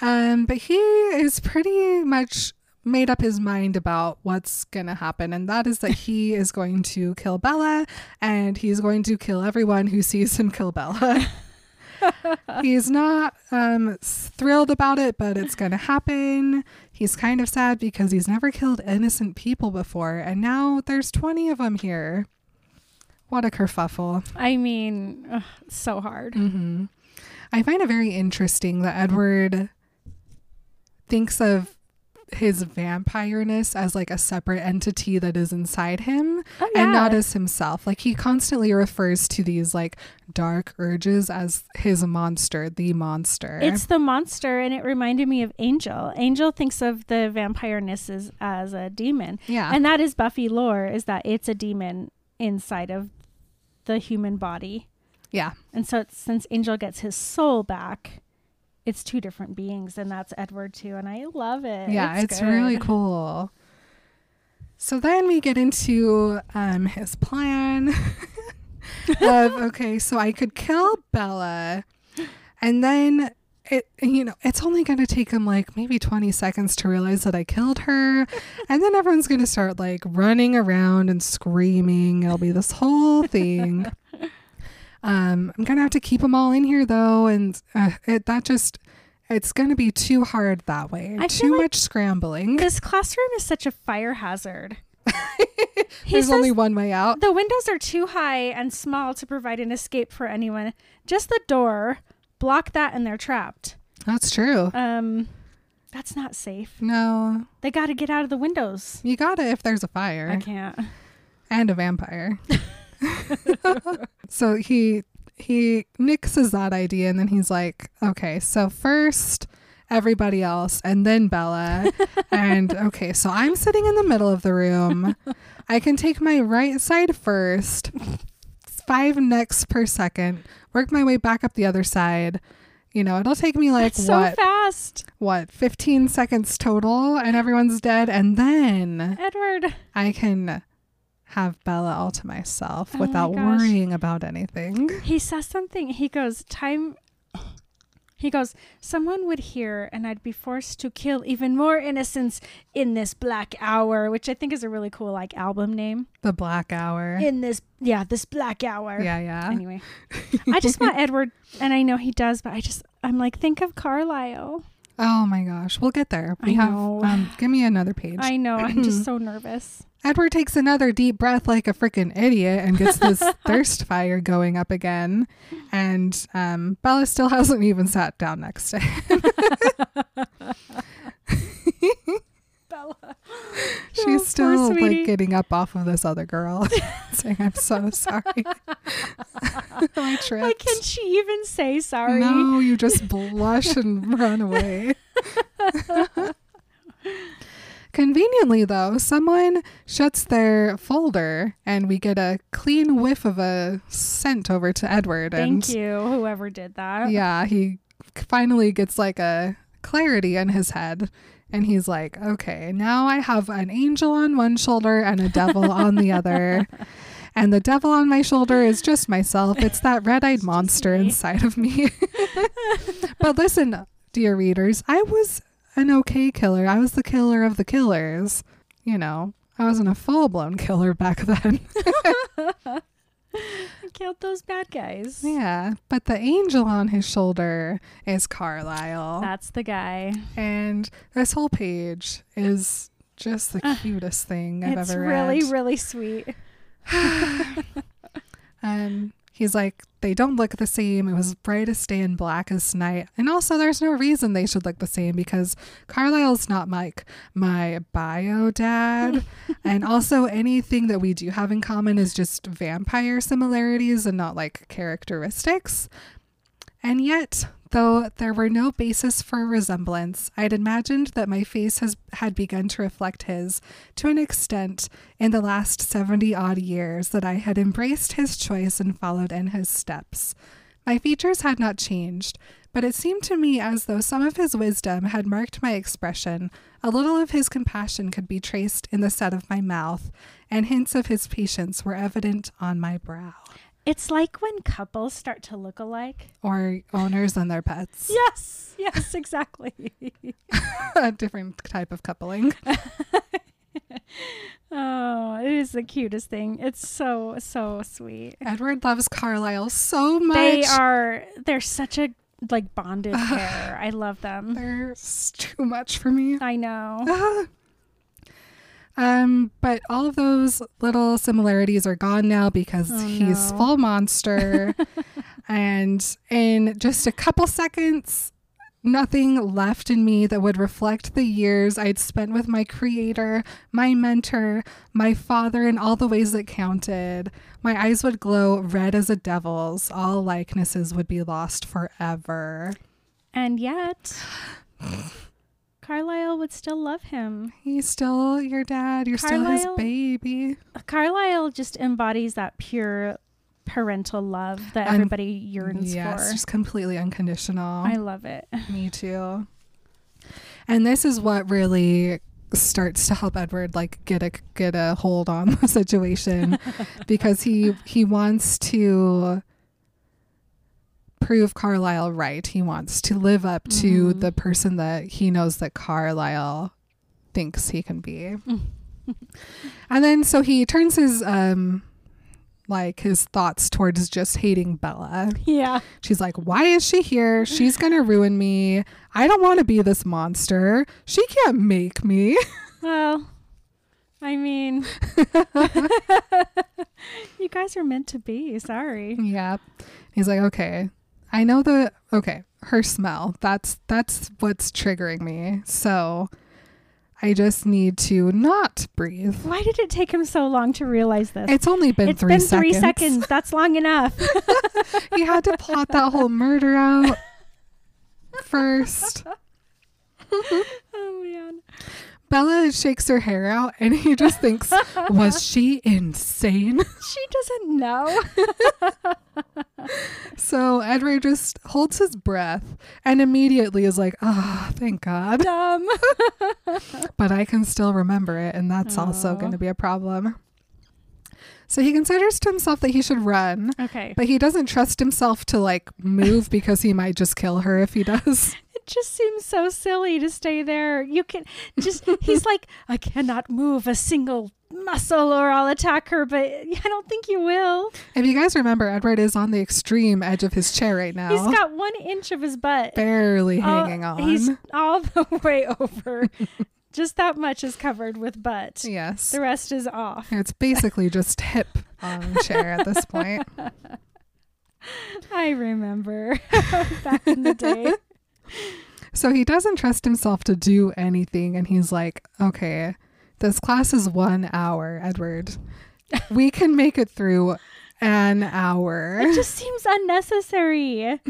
Um, but he is pretty much made up his mind about what's gonna happen, and that is that he is going to kill Bella, and he's going to kill everyone who sees him kill Bella. he's not um thrilled about it, but it's gonna happen. He's kind of sad because he's never killed innocent people before, and now there's twenty of them here. What a kerfuffle. I mean, ugh, so hard. hmm I find it very interesting that Edward thinks of his vampireness as like a separate entity that is inside him Oh, and not as himself. Like he constantly refers to these like dark urges as his monster, the monster. It's the monster, and it reminded me of Angel. Angel thinks of the vampireness as, as a demon, yeah. and that is Buffy lore. Is that it's a demon inside of the human body, yeah. and so it's, since Angel gets his soul back, it's two different beings, and that's Edward too, and I love it. Yeah, it's, good. really cool. So then we get into um, his plan of okay, so I could kill Bella, and then it you know it's only going to take him like maybe 20 seconds to realize that I killed her, and then everyone's going to start like running around and screaming. It'll be this whole thing. Um, I'm gonna have to keep them all in here though, and uh, it that just it's gonna be too hard that way. I too like much scrambling. This classroom is such a fire hazard. There's only one way out. the windows are too high and small to provide an escape for anyone. Just the door. Block that, and they're trapped. That's true. Um, that's not safe. No, They got to get out of the windows. you got to if there's a fire I can't. and a vampire. so he he nixes that idea and then he's like, okay, so first everybody else, and then Bella. and okay, so I'm sitting in the middle of the room. I can take my right side first, five necks per second, work my way back up the other side. You know, it'll take me like That's so what fast. what 15 seconds total and everyone's dead and then Edward. I can have Bella all to myself Oh without gosh. worrying about anything. He says something. He goes, Time. He goes, Someone would hear, and I'd be forced to kill even more innocents in this black hour, which I think is a really cool, like, album name. The black hour. In this, yeah, this black hour. yeah, yeah. Anyway, I just want Edward, and I know he does, but I just, I'm like, think of Carlisle. Oh my gosh, we'll get there. We I have know. um give me another page. I know, I'm just so nervous. Edward takes another deep breath like a freaking idiot and gets this thirst fire going up again. And um Bella still hasn't even sat down next to him. Bella. She's Oh, still like getting up off of this other girl, saying, I'm so sorry. I tripped. Like, can she even say sorry? No, you just blush and run away. Conveniently, though, someone shuts their folder and we get a clean whiff of a scent over to Edward. Thank and you, whoever did that. yeah, he finally gets like a clarity in his head. And he's like, okay, now I have an angel on one shoulder and a devil on the other. And the devil on my shoulder is just myself. It's that red eyed monster inside of me. but listen, dear readers, I was an okay killer. I was the killer of the killers. You know, I wasn't a full blown killer back then. I killed those bad guys. yeah. But the angel on his shoulder is Carlisle. That's the guy. And this whole page is just the cutest thing I've ever really, read. It's really really sweet. and um, he's like, they don't look the same. It was brightest day and blackest night. And also, there's no reason they should look the same because Carlisle's not like my bio dad. and also, anything that we do have in common is just vampire similarities and not like characteristics. And yet, though there were no basis for resemblance, i had imagined that my face has had begun to reflect his to an extent in the last 70 odd years that I had embraced his choice and followed in his steps. My features had not changed, but it seemed to me as though some of his wisdom had marked my expression, a little of his compassion could be traced in the set of my mouth, and hints of his patience were evident on my brow. It's like when couples start to look alike. Or owners and their pets. Yes, yes, exactly. a different type of coupling. oh, it is the cutest thing. It's so, so sweet. Edward loves Carlisle so much. They are, they're such a like bonded pair. I love them. They're too much for me. I know. Um, but all of those little similarities are gone now because Oh, he's no. full monster. and in just a couple seconds, nothing left in me that would reflect the years I'd spent with my creator, my mentor, my father in all the ways that counted. My eyes would glow red as a devil's. All likenesses would be lost forever. And yet, Carlisle would still love him. He's still your dad. You're still his baby. Carlisle just embodies that pure parental love that Un- everybody yearns yes, for. just completely unconditional. I love it. Me too. And this is what really starts to help Edward like get a get a hold on the situation because he he wants to prove Carlisle right. He wants to live up to Mhm. the person that he knows that Carlisle thinks he can be. and then so he turns his um like his thoughts towards just hating Bella. Yeah. She's like, Why is she here? She's going to ruin me. I don't want to be this monster. She can't make me. Well, I mean, you guys are meant to be. Sorry. Yeah. He's like, Okay. I know the okay, her smell. That's that's what's triggering me. So I just need to not breathe. Why did it take him so long to realize this? It's only been It's three been seconds. three seconds. That's long enough. he had to plot that whole murder out first. oh man. Bella shakes her hair out and he just thinks, was she insane? She doesn't know. So Edward just holds his breath and immediately is like, ah, thank God. Dumb. But I can still remember it, and that's also going to be a problem. So he considers to himself that he should run, Okay. but he doesn't trust himself to like move because he might just kill her if he does. It just seems so silly to stay there. You can just, he's like, I cannot move a single muscle or I'll attack her, but I don't think you will. If you guys remember, Edward is on the extreme edge of his chair right now, He's got one inch of his butt. barely all- hanging on. He's all the way over. just that much is covered with butt. yes. The rest is off. It's basically just hip on chair at this point. I remember back in the day. So he doesn't trust himself to do anything. And he's like, okay, this class is one hour, Edward. We can make it through an hour. It just seems unnecessary.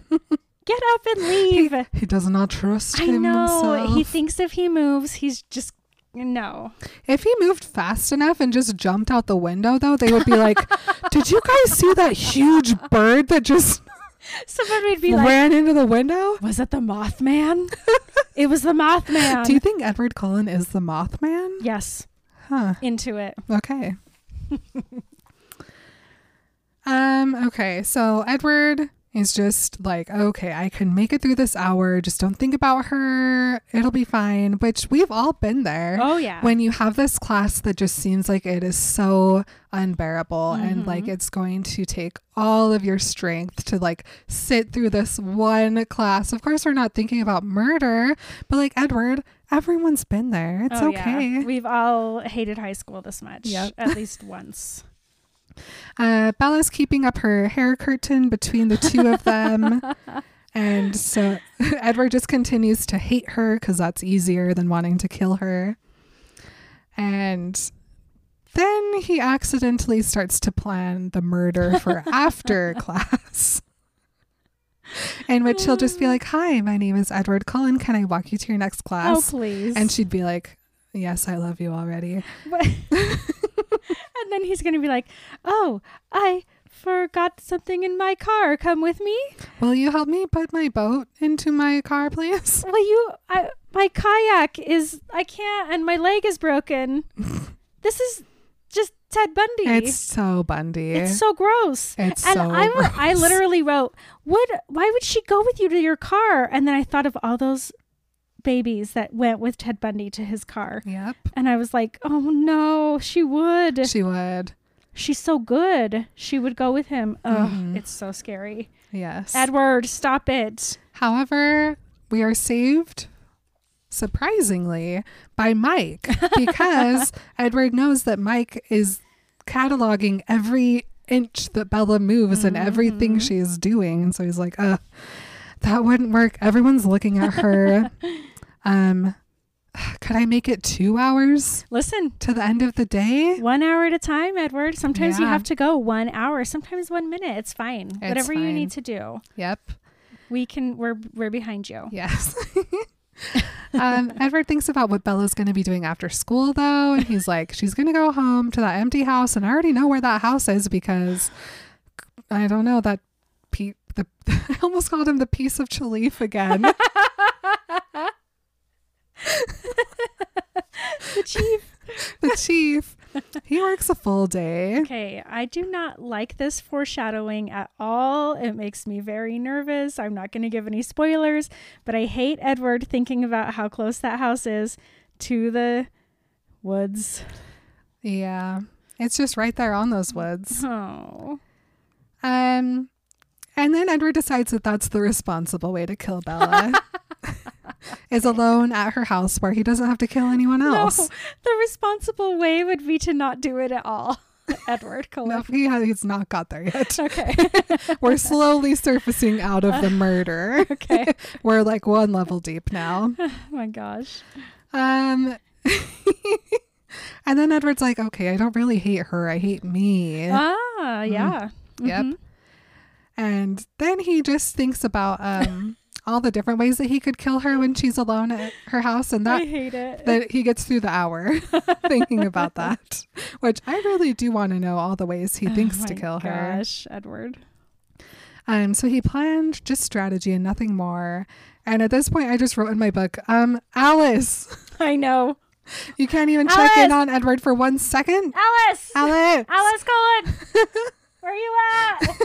Get up and leave. He does not trust I know. himself. He thinks if he moves, he's just no. if he moved fast enough and just jumped out the window, though, they would be like, Did you guys see that huge bird that just Someone would be like, ran into the window? "Was it the Mothman?" it was the Mothman. Do you think Edward Cullen is the Mothman? yes, Huh. into it. Okay. um, okay, so Edward is just like, okay, I can make it through this hour. Just don't think about her. It'll be fine. Which we've all been there. Oh yeah. When you have this class that just seems like it is so unbearable and mm-hmm. like it's going to take all of your strength to like sit through this one class. Of course, we're not thinking about murder, but like Edward, everyone's been there. It's Oh, okay. Yeah. We've all hated high school this much. Yep. At least once. Uh, Bella's keeping up her hair curtain between the two of them. and so Edward just continues to hate her because that's easier than wanting to kill her. And then he accidentally starts to plan the murder for after class. In which he'll just be like, Hi, my name is Edward Cullen. Can I walk you to your next oh class? please. and she'd be like, Yes, I love you already. But- and then he's gonna be like, "Oh, I forgot something in my car. Come with me." Will you help me put my boat into my car, please? Will you, I, my kayak is, I can't, and my leg is broken. this is just Ted Bundy. It's so Bundy. It's so gross. It's and so I, wa- I literally wrote, "Would why would she go with you to your car?" And then I thought of all those babies that went with Ted Bundy to his car, Yep. and I was like, "Oh no, she would. She would. She's so good. She would go with him." Ugh, Mhm. it's so scary. Yes. Edward, stop it. However, we are saved surprisingly by Mike because Edward knows that Mike is cataloging every inch that Bella moves and everything Mhm. she is doing. And so he's like, uh, that wouldn't work. Everyone's looking at her. um, could I make it two hours Listen, to the end of the day? one hour at a time, Edward. Sometimes you have to go one hour. Sometimes one minute. It's fine. Whatever you need to do. Yep. We can. We're we're behind you. Yes. um, Edward thinks about what Bella's going to be doing after school, though, and he's like, she's going to go home to that empty house, and I already know where that house is because I don't know that. Pe- the I almost called him the piece of Chalif again. the chief. the chief. He works a full day. Okay, I do not like this foreshadowing at all. It makes me very nervous. I'm not going to give any spoilers, but I hate Edward thinking about how close that house is to the woods. Yeah, it's just right there on those woods. Oh. Um, and then Edward decides that that's the responsible way to kill Bella. is alone at her house where he doesn't have to kill anyone else. No, the responsible way would be to not do it at all. Edward No, Cullen. he has, he's not got there yet. Okay. We're slowly surfacing out of the murder. okay. We're like one level deep now. Oh my gosh. Um, and then Edward's like, okay, I don't really hate her. I hate me. Ah, yeah. Yep. Mhm. And then he just thinks about um all the different ways that he could kill her when she's alone at her house, and that I hate it. that he gets through the hour thinking about that. Which I really do want to know all the ways he thinks Oh to kill her. Gosh, Edward. Um, so he planned just strategy and nothing more. And at this point, I just wrote in my book, um, Alice, I know. you can't even check in on Edward for one second. Alice. Alice, Alice Cullen. Where are you at?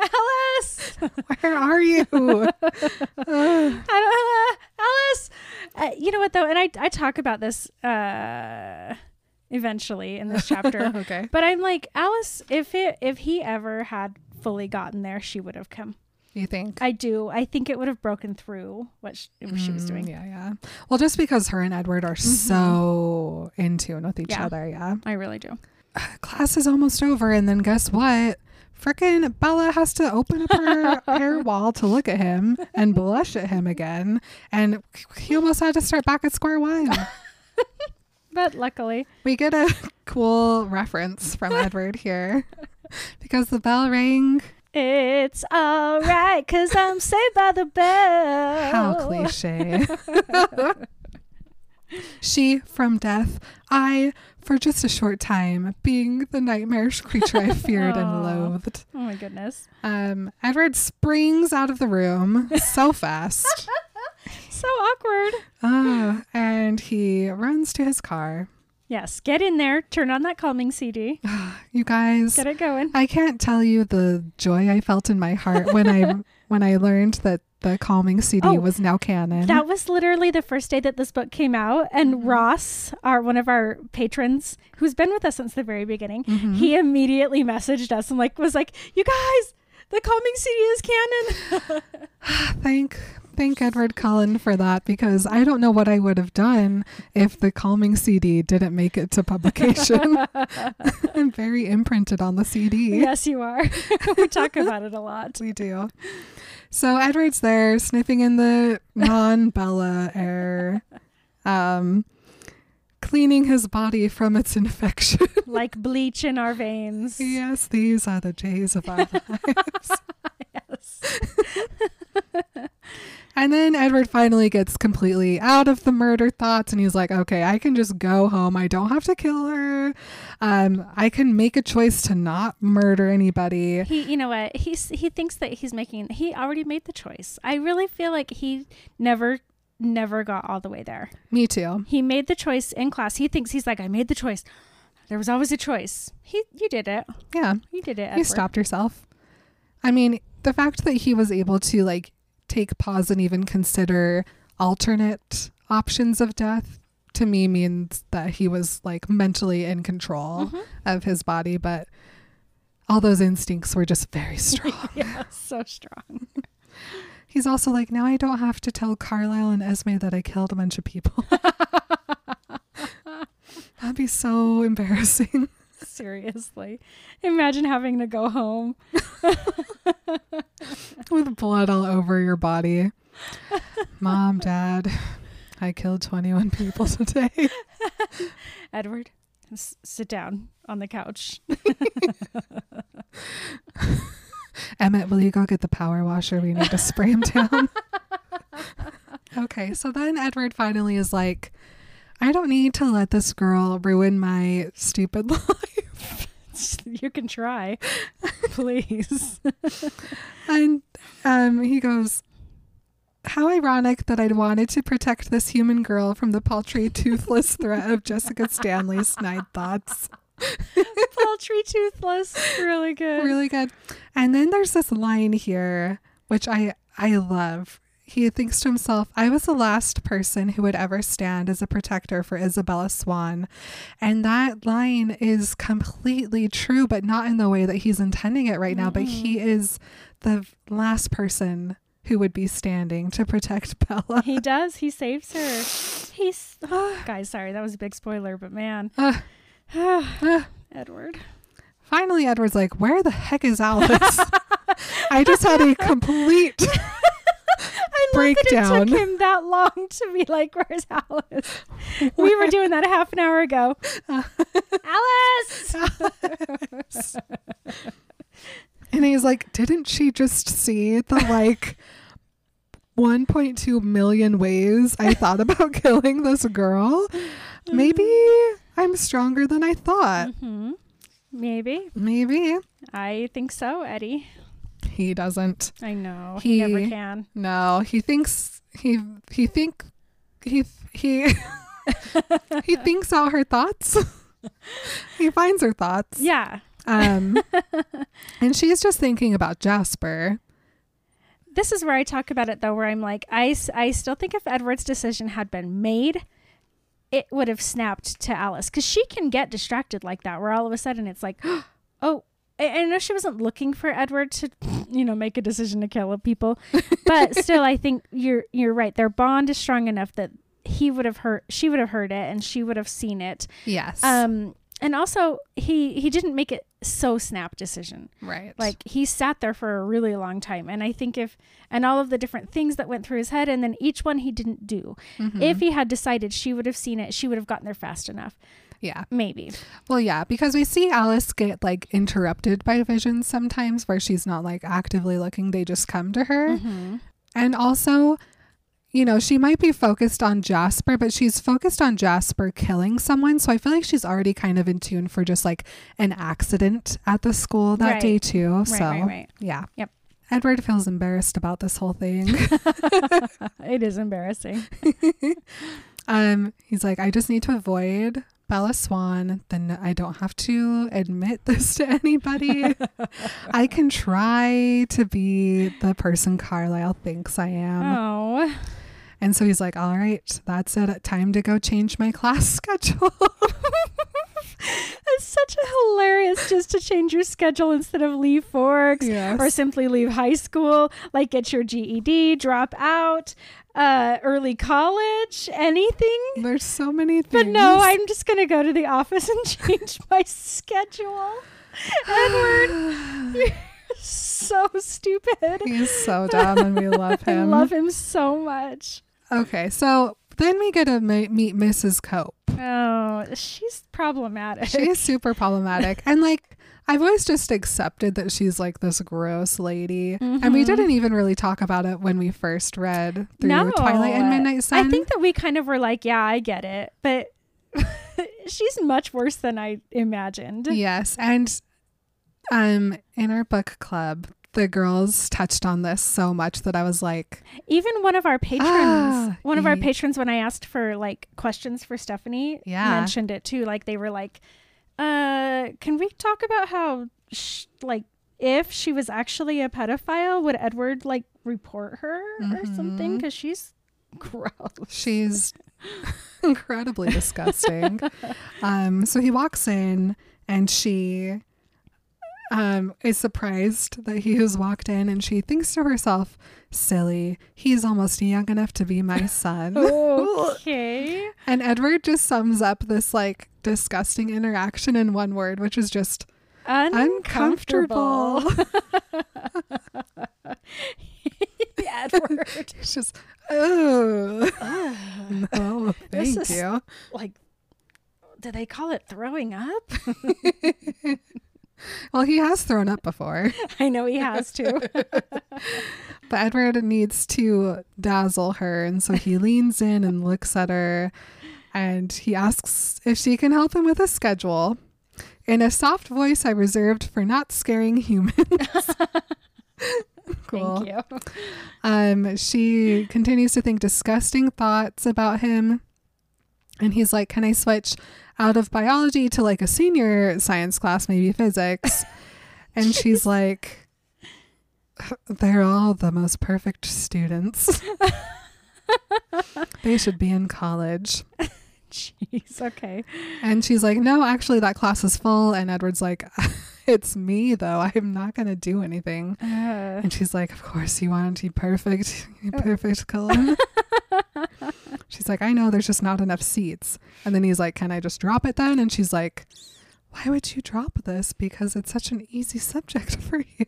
Alice. where are you? I don't, Alice. Uh, you know what though, and I I talk about this uh eventually in this chapter. okay. but I'm like Alice. If it if he ever had fully gotten there, she would have come. You think? I do. I think it would have broken through what she, what she was Mm, doing. Yeah, yeah. Well, just because her and Edward are so in tune with each Yeah. other, yeah. I really do. Class is almost over, and then guess what? Frickin' Bella has to open up her hair wall to look at him and blush at him again. And he almost had to start back at square one. But luckily, We get a cool reference from Edward here because the bell rang. it's all right because I'm saved by the bell. How cliche. she from death, I for just a short time, being the nightmarish creature I feared and loathed. Oh my goodness. Um, Edward springs out of the room so fast. So awkward. Ah, and he runs to his car. Yes, get in there, turn on that calming CD, You guys, get it going. I can't tell you the joy I felt in my heart when I when I learned that the calming CD Oh, was now canon. That was literally the first day that this book came out, and Ross, our one of our patrons, who's been with us since the very beginning, Mhm. he immediately messaged us and like was like, "You guys, the calming CD is canon." thank thank Edward Cullen for that because I don't know what I would have done if the calming CD didn't make it to publication. I'm very imprinted on the CD. yes, you are. we talk about it a lot. We do. So Edward's there sniffing in the non-Bella air, um, cleaning his body from its infection. Like bleach in our veins. yes, these are the days of our lives. Yes. And then Edward finally gets completely out of the murder thoughts and he's like, okay, I can just go home. I don't have to kill her. Um, I can make a choice to not murder anybody. He, you know what? He's he thinks that he's making. He already made the choice. I really feel like he never, never got all the way there. Me too. He made the choice in class. He thinks he's like, I made the choice. There was always a choice. He, you did it. Yeah. You did it. You stopped yourself. I mean, the fact that he was able to like take pause and even consider alternate options of death to me means that he was like mentally in control Mhm. of his body, but all those instincts were just very strong. yeah, so strong. He's also like, now I don't have to tell Carlisle and Esme that I killed a bunch of people. That'd be so embarrassing. Seriously, imagine having to go home. With blood all over your body. Mom, Dad, I killed 21 people today. Edward, s- sit down on the couch. Emmett, will you go get the power washer? We need to spray him down. okay, so then Edward finally is like, I don't need to let this girl ruin my stupid life. you can try, please. And um, he goes, How ironic that I'd wanted to protect this human girl from the paltry, toothless threat of Jessica Stanley's snide thoughts. Paltry toothless, really good. Really good. And then there's this line here, which I I love. He thinks to himself, I was the last person who would ever stand as a protector for Isabella Swan. And that line is completely true, but not in the way that he's intending it right now. But he is the last person who would be standing to protect Bella. He does. He saves her. He's guys. Sorry, that was a big spoiler, but man, Uh, uh, Edward. finally, Edward's like, Where the heck is Alice? I just had a complete. I love that it took him that long to be like, "Where's Alice?" We were doing that a half an hour ago. Alice. And he's like, didn't she just see the like 1.2 million ways I thought about killing this girl. Maybe I'm stronger than I thought. hmm Maybe. Maybe I think so, Eddie. He doesn't. I know. He, never can. No, he thinks he he think he he he thinks out her thoughts. he finds her thoughts. Yeah. Um and she's just thinking about Jasper. This is where I talk about it, though, where I'm like, I I still think if Edward's decision had been made, it would have snapped to Alice because she can get distracted like that, where all of a sudden it's like, oh, I, I know she wasn't looking for Edward to, you know, make a decision to kill people, but still, I think you're you're right. Their bond is strong enough that he would have heard, she would have heard it, and she would have seen it. Yes. Um, and also he he didn't make it so snap decision. right. Like he sat there for a really long time. And I think if, and all of the different things that went through his head, and then each one he didn't do. Mhm. If he had decided she would have seen it, she would have gotten there fast enough. Yeah. Maybe. Well, yeah, because we see Alice get like interrupted by visions sometimes where she's not like actively looking, they just come to her. Mm-hmm. And also, you know, she might be focused on Jasper, but she's focused on Jasper killing someone. So I feel like she's already kind of in tune for just like an accident at the school that Right. day, too. Right, so, right, yeah. Yep. Edward feels embarrassed about this whole thing. it is embarrassing. um, he's like, I just need to avoid Bella Swan. Then I don't have to admit this to anybody. I can try to be the person Carlisle thinks I am. oh. And so he's like, All right, that's it. Time to go change my class schedule. It's such a hilarious just to change your schedule instead of leave Forks Yes. or simply leave high school, like get your GED, drop out, uh, early college, anything. There's so many things. But no, I'm just going to go to the office and change my schedule. Edward, you're so stupid. He's so dumb and we love I him. love him so much. Okay, so then we get to ma- meet Mrs. Cope. Oh, she's problematic. She is super problematic. And like, I've always just accepted that she's like this gross lady. And we Mhm. didn't even really talk about it when we first read through No. Twilight and Midnight Sun. I think that we kind of were like, yeah, I get it. But she's much worse than I imagined. Yes. And um in our book club, the girls touched on this so much that I was like, Even one of our patrons, Ah, one of our patrons, when I asked for like questions for Stephenie, Yeah. mentioned it too. Like they were like, uh, can we talk about how, sh- like, if she was actually a pedophile, would Edward like report her or something? Because she's gross. she's incredibly disgusting. Um, so he walks in and she um, is surprised that he has walked in and she thinks to herself, silly, he's almost young enough to be my son. okay. and Edward just sums up this like disgusting interaction in one word, which is just Uncomfortable. uncomfortable. Edward. it's just, oh, Ugh. no, thank is- you. like, do they call it throwing up? Well, he has thrown up before. I know he has to. But Edward needs to dazzle her, and so he leans in and looks at her, and he asks if she can help him with a schedule. In a soft voice I reserved for not scaring humans. cool. Thank you. Um, she continues to think disgusting thoughts about him. And he's like, Can I switch out of biology to like a senior science class, maybe physics? and she's like, They're all the most perfect students. they should be in college. Jeez. Okay. And she's like, No, actually, that class is full. And Edward's like, It's me, though. I'm not going to do anything. Uh, And she's like, Of course, you want to be perfect. Perfect, Cullen. she's like, I know there's just not enough seats. And then he's like, Can I just drop it then? And she's like, Why would you drop this? Because it's such an easy subject for you.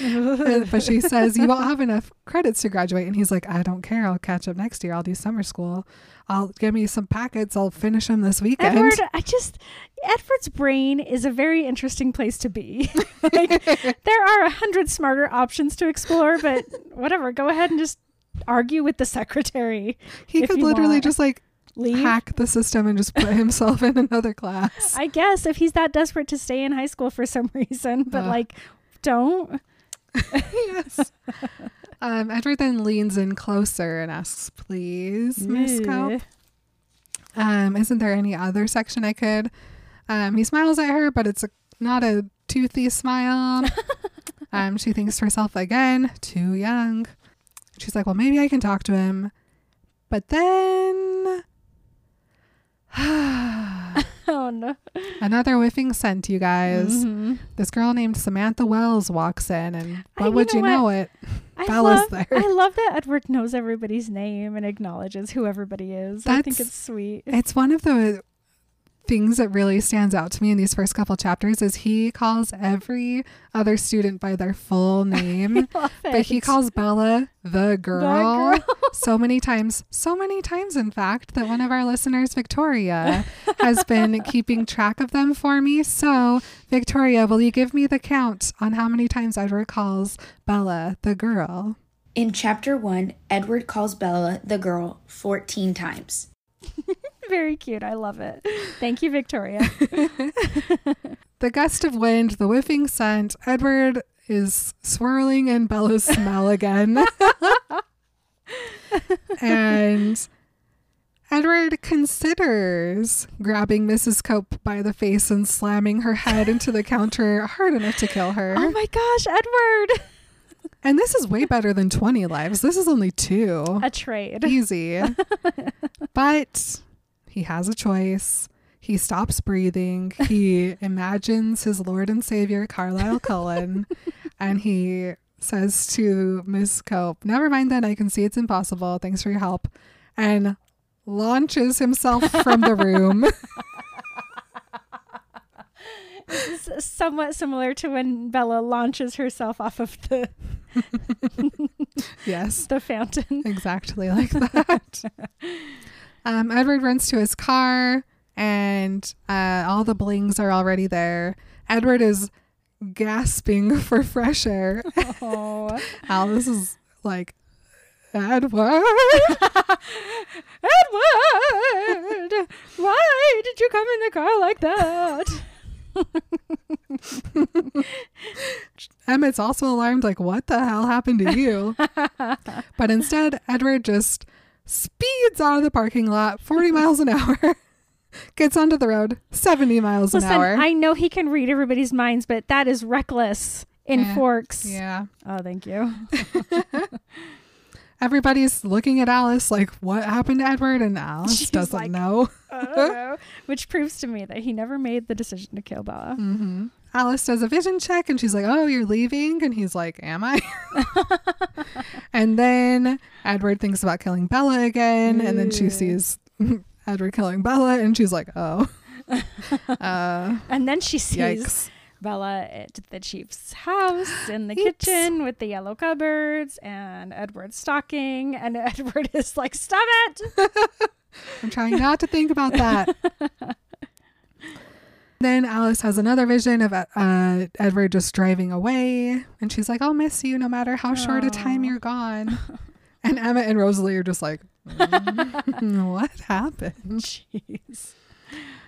But she says, You won't have enough credits to graduate. And he's like, I don't care. I'll catch up next year. I'll do summer school. I'll give me some packets. I'll finish them this weekend. Edward, I just Edward's brain is a very interesting place to be. like there are a hundred smarter options to explore, but whatever. Go ahead and just argue with the secretary. He could literally want. just like Leave. hack the system and just put himself in another class. I guess if he's that desperate to stay in high school for some reason, but Ugh. like, don't. yes. Um, Edward then leans in closer and asks, "Please, Miss Cope, um, isn't there any other section I could?" Um, he smiles at her, but it's a, not a toothy smile. um, she thinks to herself again, "Too young." She's like, "Well, maybe I can talk to him," but then. Oh no. Another whiffing scent, you guys. Mhm. This girl named Samantha Wells walks in, and I- what you would know you know it? I Bella's love, there. I love that Edward knows everybody's name and acknowledges who everybody is. I think That's- it's sweet. It's one of the things that really stands out to me in these first couple chapters is he calls every other student by their full name, but he calls Bella the girl, girl. so many times, so many times in fact that one of our listeners, Victoria, has been keeping track of them for me. So, Victoria, will you give me the count on how many times Edward calls Bella the girl? In chapter 1, Edward calls Bella the girl 14 times. Very cute. I love it. Thank you, Victoria. The gust of wind, the whiffing scent, Edward is swirling in Bella's smell again. and Edward considers grabbing Mrs. Cope by the face and slamming her head into the counter hard enough to kill her. oh my gosh, Edward. and this is way better than 20 lives. This is only two. A trade. Easy. but he has a choice. He stops breathing. He imagines his Lord and Savior, Carlisle Cullen, and he says to Miss Cope, Never mind then, I can see it's impossible. Thanks for your help. And launches himself from the room. It's somewhat similar to when Bella launches herself off of the yes, the fountain. exactly like that. Um, Edward runs to his car, and uh, all the blings are already there. Edward is gasping for fresh air. Oh, Alice is like, Edward. Edward! Why did you come in the car like that? Emmett's also alarmed, like, what the hell happened to you? but instead, Edward just speeds out of the parking lot 40 miles an hour, gets onto the road 70 miles Listen, an hour. I know he can read everybody's minds, but that is reckless in Yeah. Forks. yeah. Oh, thank you. Everybody's looking at Alice like, what happened to Edward? And Alice She's doesn't like- know. Which proves to me that he never made the decision to kill Bella. hmm Alice does a vision check and she's like, Oh, you're leaving? And he's like, Am I? and then Edward thinks about killing Bella again. And then she sees Edward killing Bella and she's like, Oh. uh, And then she sees yikes. Bella at the chief's house in the Oops. kitchen with the yellow cupboards and Edward's stocking. And Edward is like, Stop it! I'm trying not to think about that. Then Alice has another vision of uh, Edward just driving away. And she's like, I'll miss you no matter how short a time you're gone. And Emmett and Rosalie are just like, "Mm, What happened? Jeez.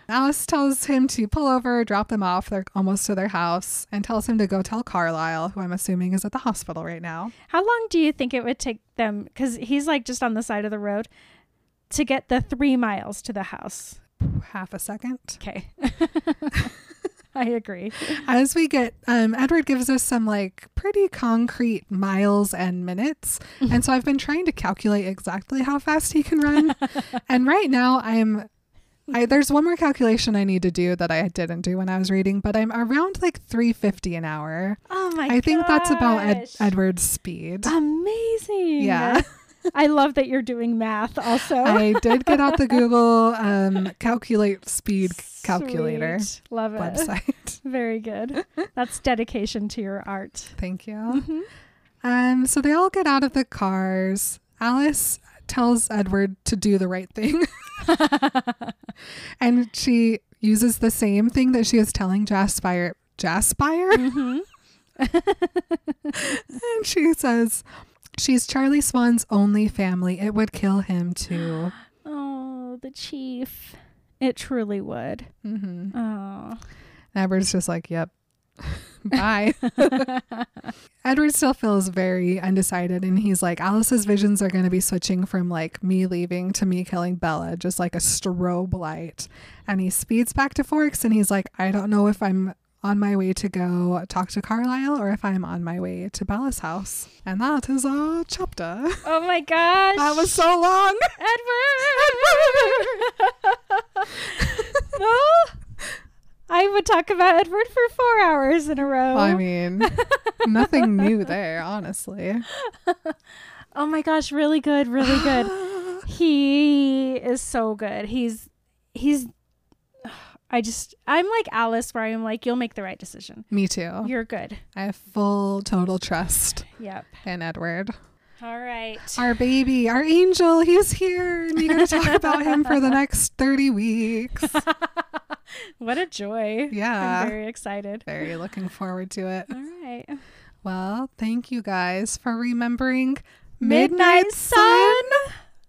Alice tells him to pull over, drop them off. They're almost to their house, and tells him to go tell Carlisle, who I'm assuming is at the hospital right now. How long do you think it would take them? Because he's like just on the side of the road to get the three miles to the house. Half a second. Okay. I agree. As we get, um, Edward gives us some like pretty concrete miles and minutes. And so I've been trying to calculate exactly how fast he can run. and right now I'm, I, there's one more calculation I need to do that I didn't do when I was reading, but I'm around like 350 an hour. Oh my god. I think that's about Ed. Edward's speed. Amazing. Yeah. I love that you're doing math also. I did get out the Google um, calculate speed calculator Sweet. Love it. website. Very good. That's dedication to your art. Thank you. Mhm. Um, so they all get out of the cars. Alice tells Edward to do the right thing, and she uses the same thing that she is telling Jaspire. Jaspire, Mhm. and she says, She's Charlie Swan's only family. It would kill him too. Oh, the chief. It truly would. Mm-hmm. Oh. Edward's just like, yep. Bye. Edward still feels very undecided, and he's like, Alice's visions are going to be switching from like me leaving to me killing Bella, just like a strobe light. And he speeds back to Forks, and he's like, I don't know if I'm on my way to go talk to Carlisle or if I'm on my way to Bella's house. And that is a chapter. Oh my gosh. That was so long. Edward. oh, I would talk about Edward for four hours in a row. I mean, nothing new there, honestly. oh my gosh, really good, really good. he is so good. He's he's. I just I'm like Alice, where I'm like, you'll make the right decision. Me too. You're good. I have full total trust Yep. in Edward. All right. Our baby, our angel, he's here. And you're going to talk about him for the next 30 weeks. what a joy. Yeah. I'm very excited. Very looking forward to it. All right. Well, thank you guys for remembering Midnight Sun.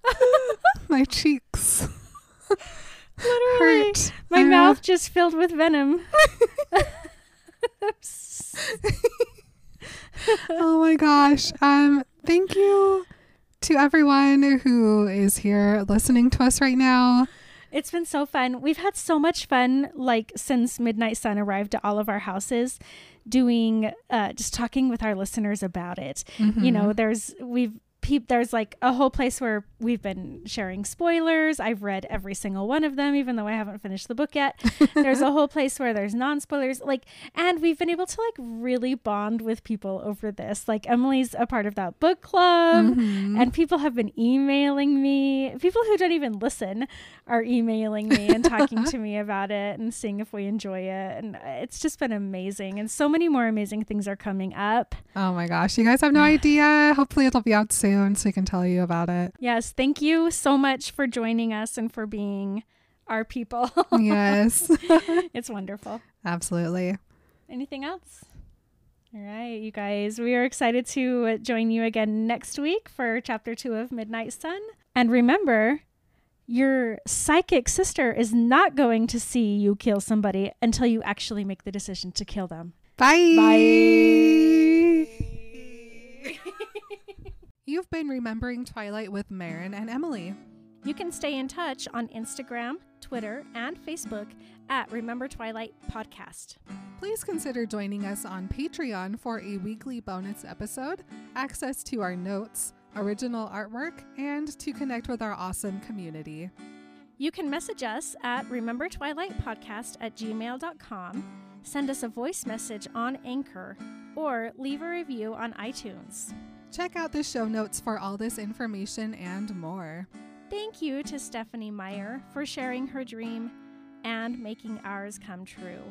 My cheeks Literally. hurt. My Uh, mouth just filled with venom. oh my gosh. Um, thank you to everyone who is here listening to us right now. It's been so fun. We've had so much fun, like since Midnight Sun arrived at all of our houses, doing uh, just talking with our listeners about it. You know, there's we've peep there's like a whole place where we've been sharing spoilers. I've read every single one of them, even though I haven't finished the book yet. there's a whole place where there's non spoilers, like, and we've been able to like really bond with people over this. Like Emily's a part of that book club, Mm-hmm. and people have been emailing me. People who don't even listen are emailing me and talking to me about it and seeing if we enjoy it. And it's just been amazing. And so many more amazing things are coming up. Oh my gosh. You guys have no idea. Hopefully, it'll be out soon so we can tell you about it. Yes, thank you so much for joining us and for being our people. yes, it's wonderful. absolutely. Anything else? All right, you guys, we are excited to join you again next week for chapter two of Midnight Sun. And remember, your psychic sister is not going to see you kill somebody until you actually make the decision to kill them. Bye. Bye. You've been remembering Twilight with Marin and Emily. You can stay in touch on Instagram, Twitter, and Facebook at Remember Twilight Podcast. Please consider joining us on Patreon for a weekly bonus episode, access to our notes, original artwork, and to connect with our awesome community. You can message us at Remember Twilight Podcast at gmail.com, send us a voice message on Anchor, or leave a review on iTunes. Check out the show notes for all this information and more. Thank you to Stephenie Meyer for sharing her dream and making ours come true.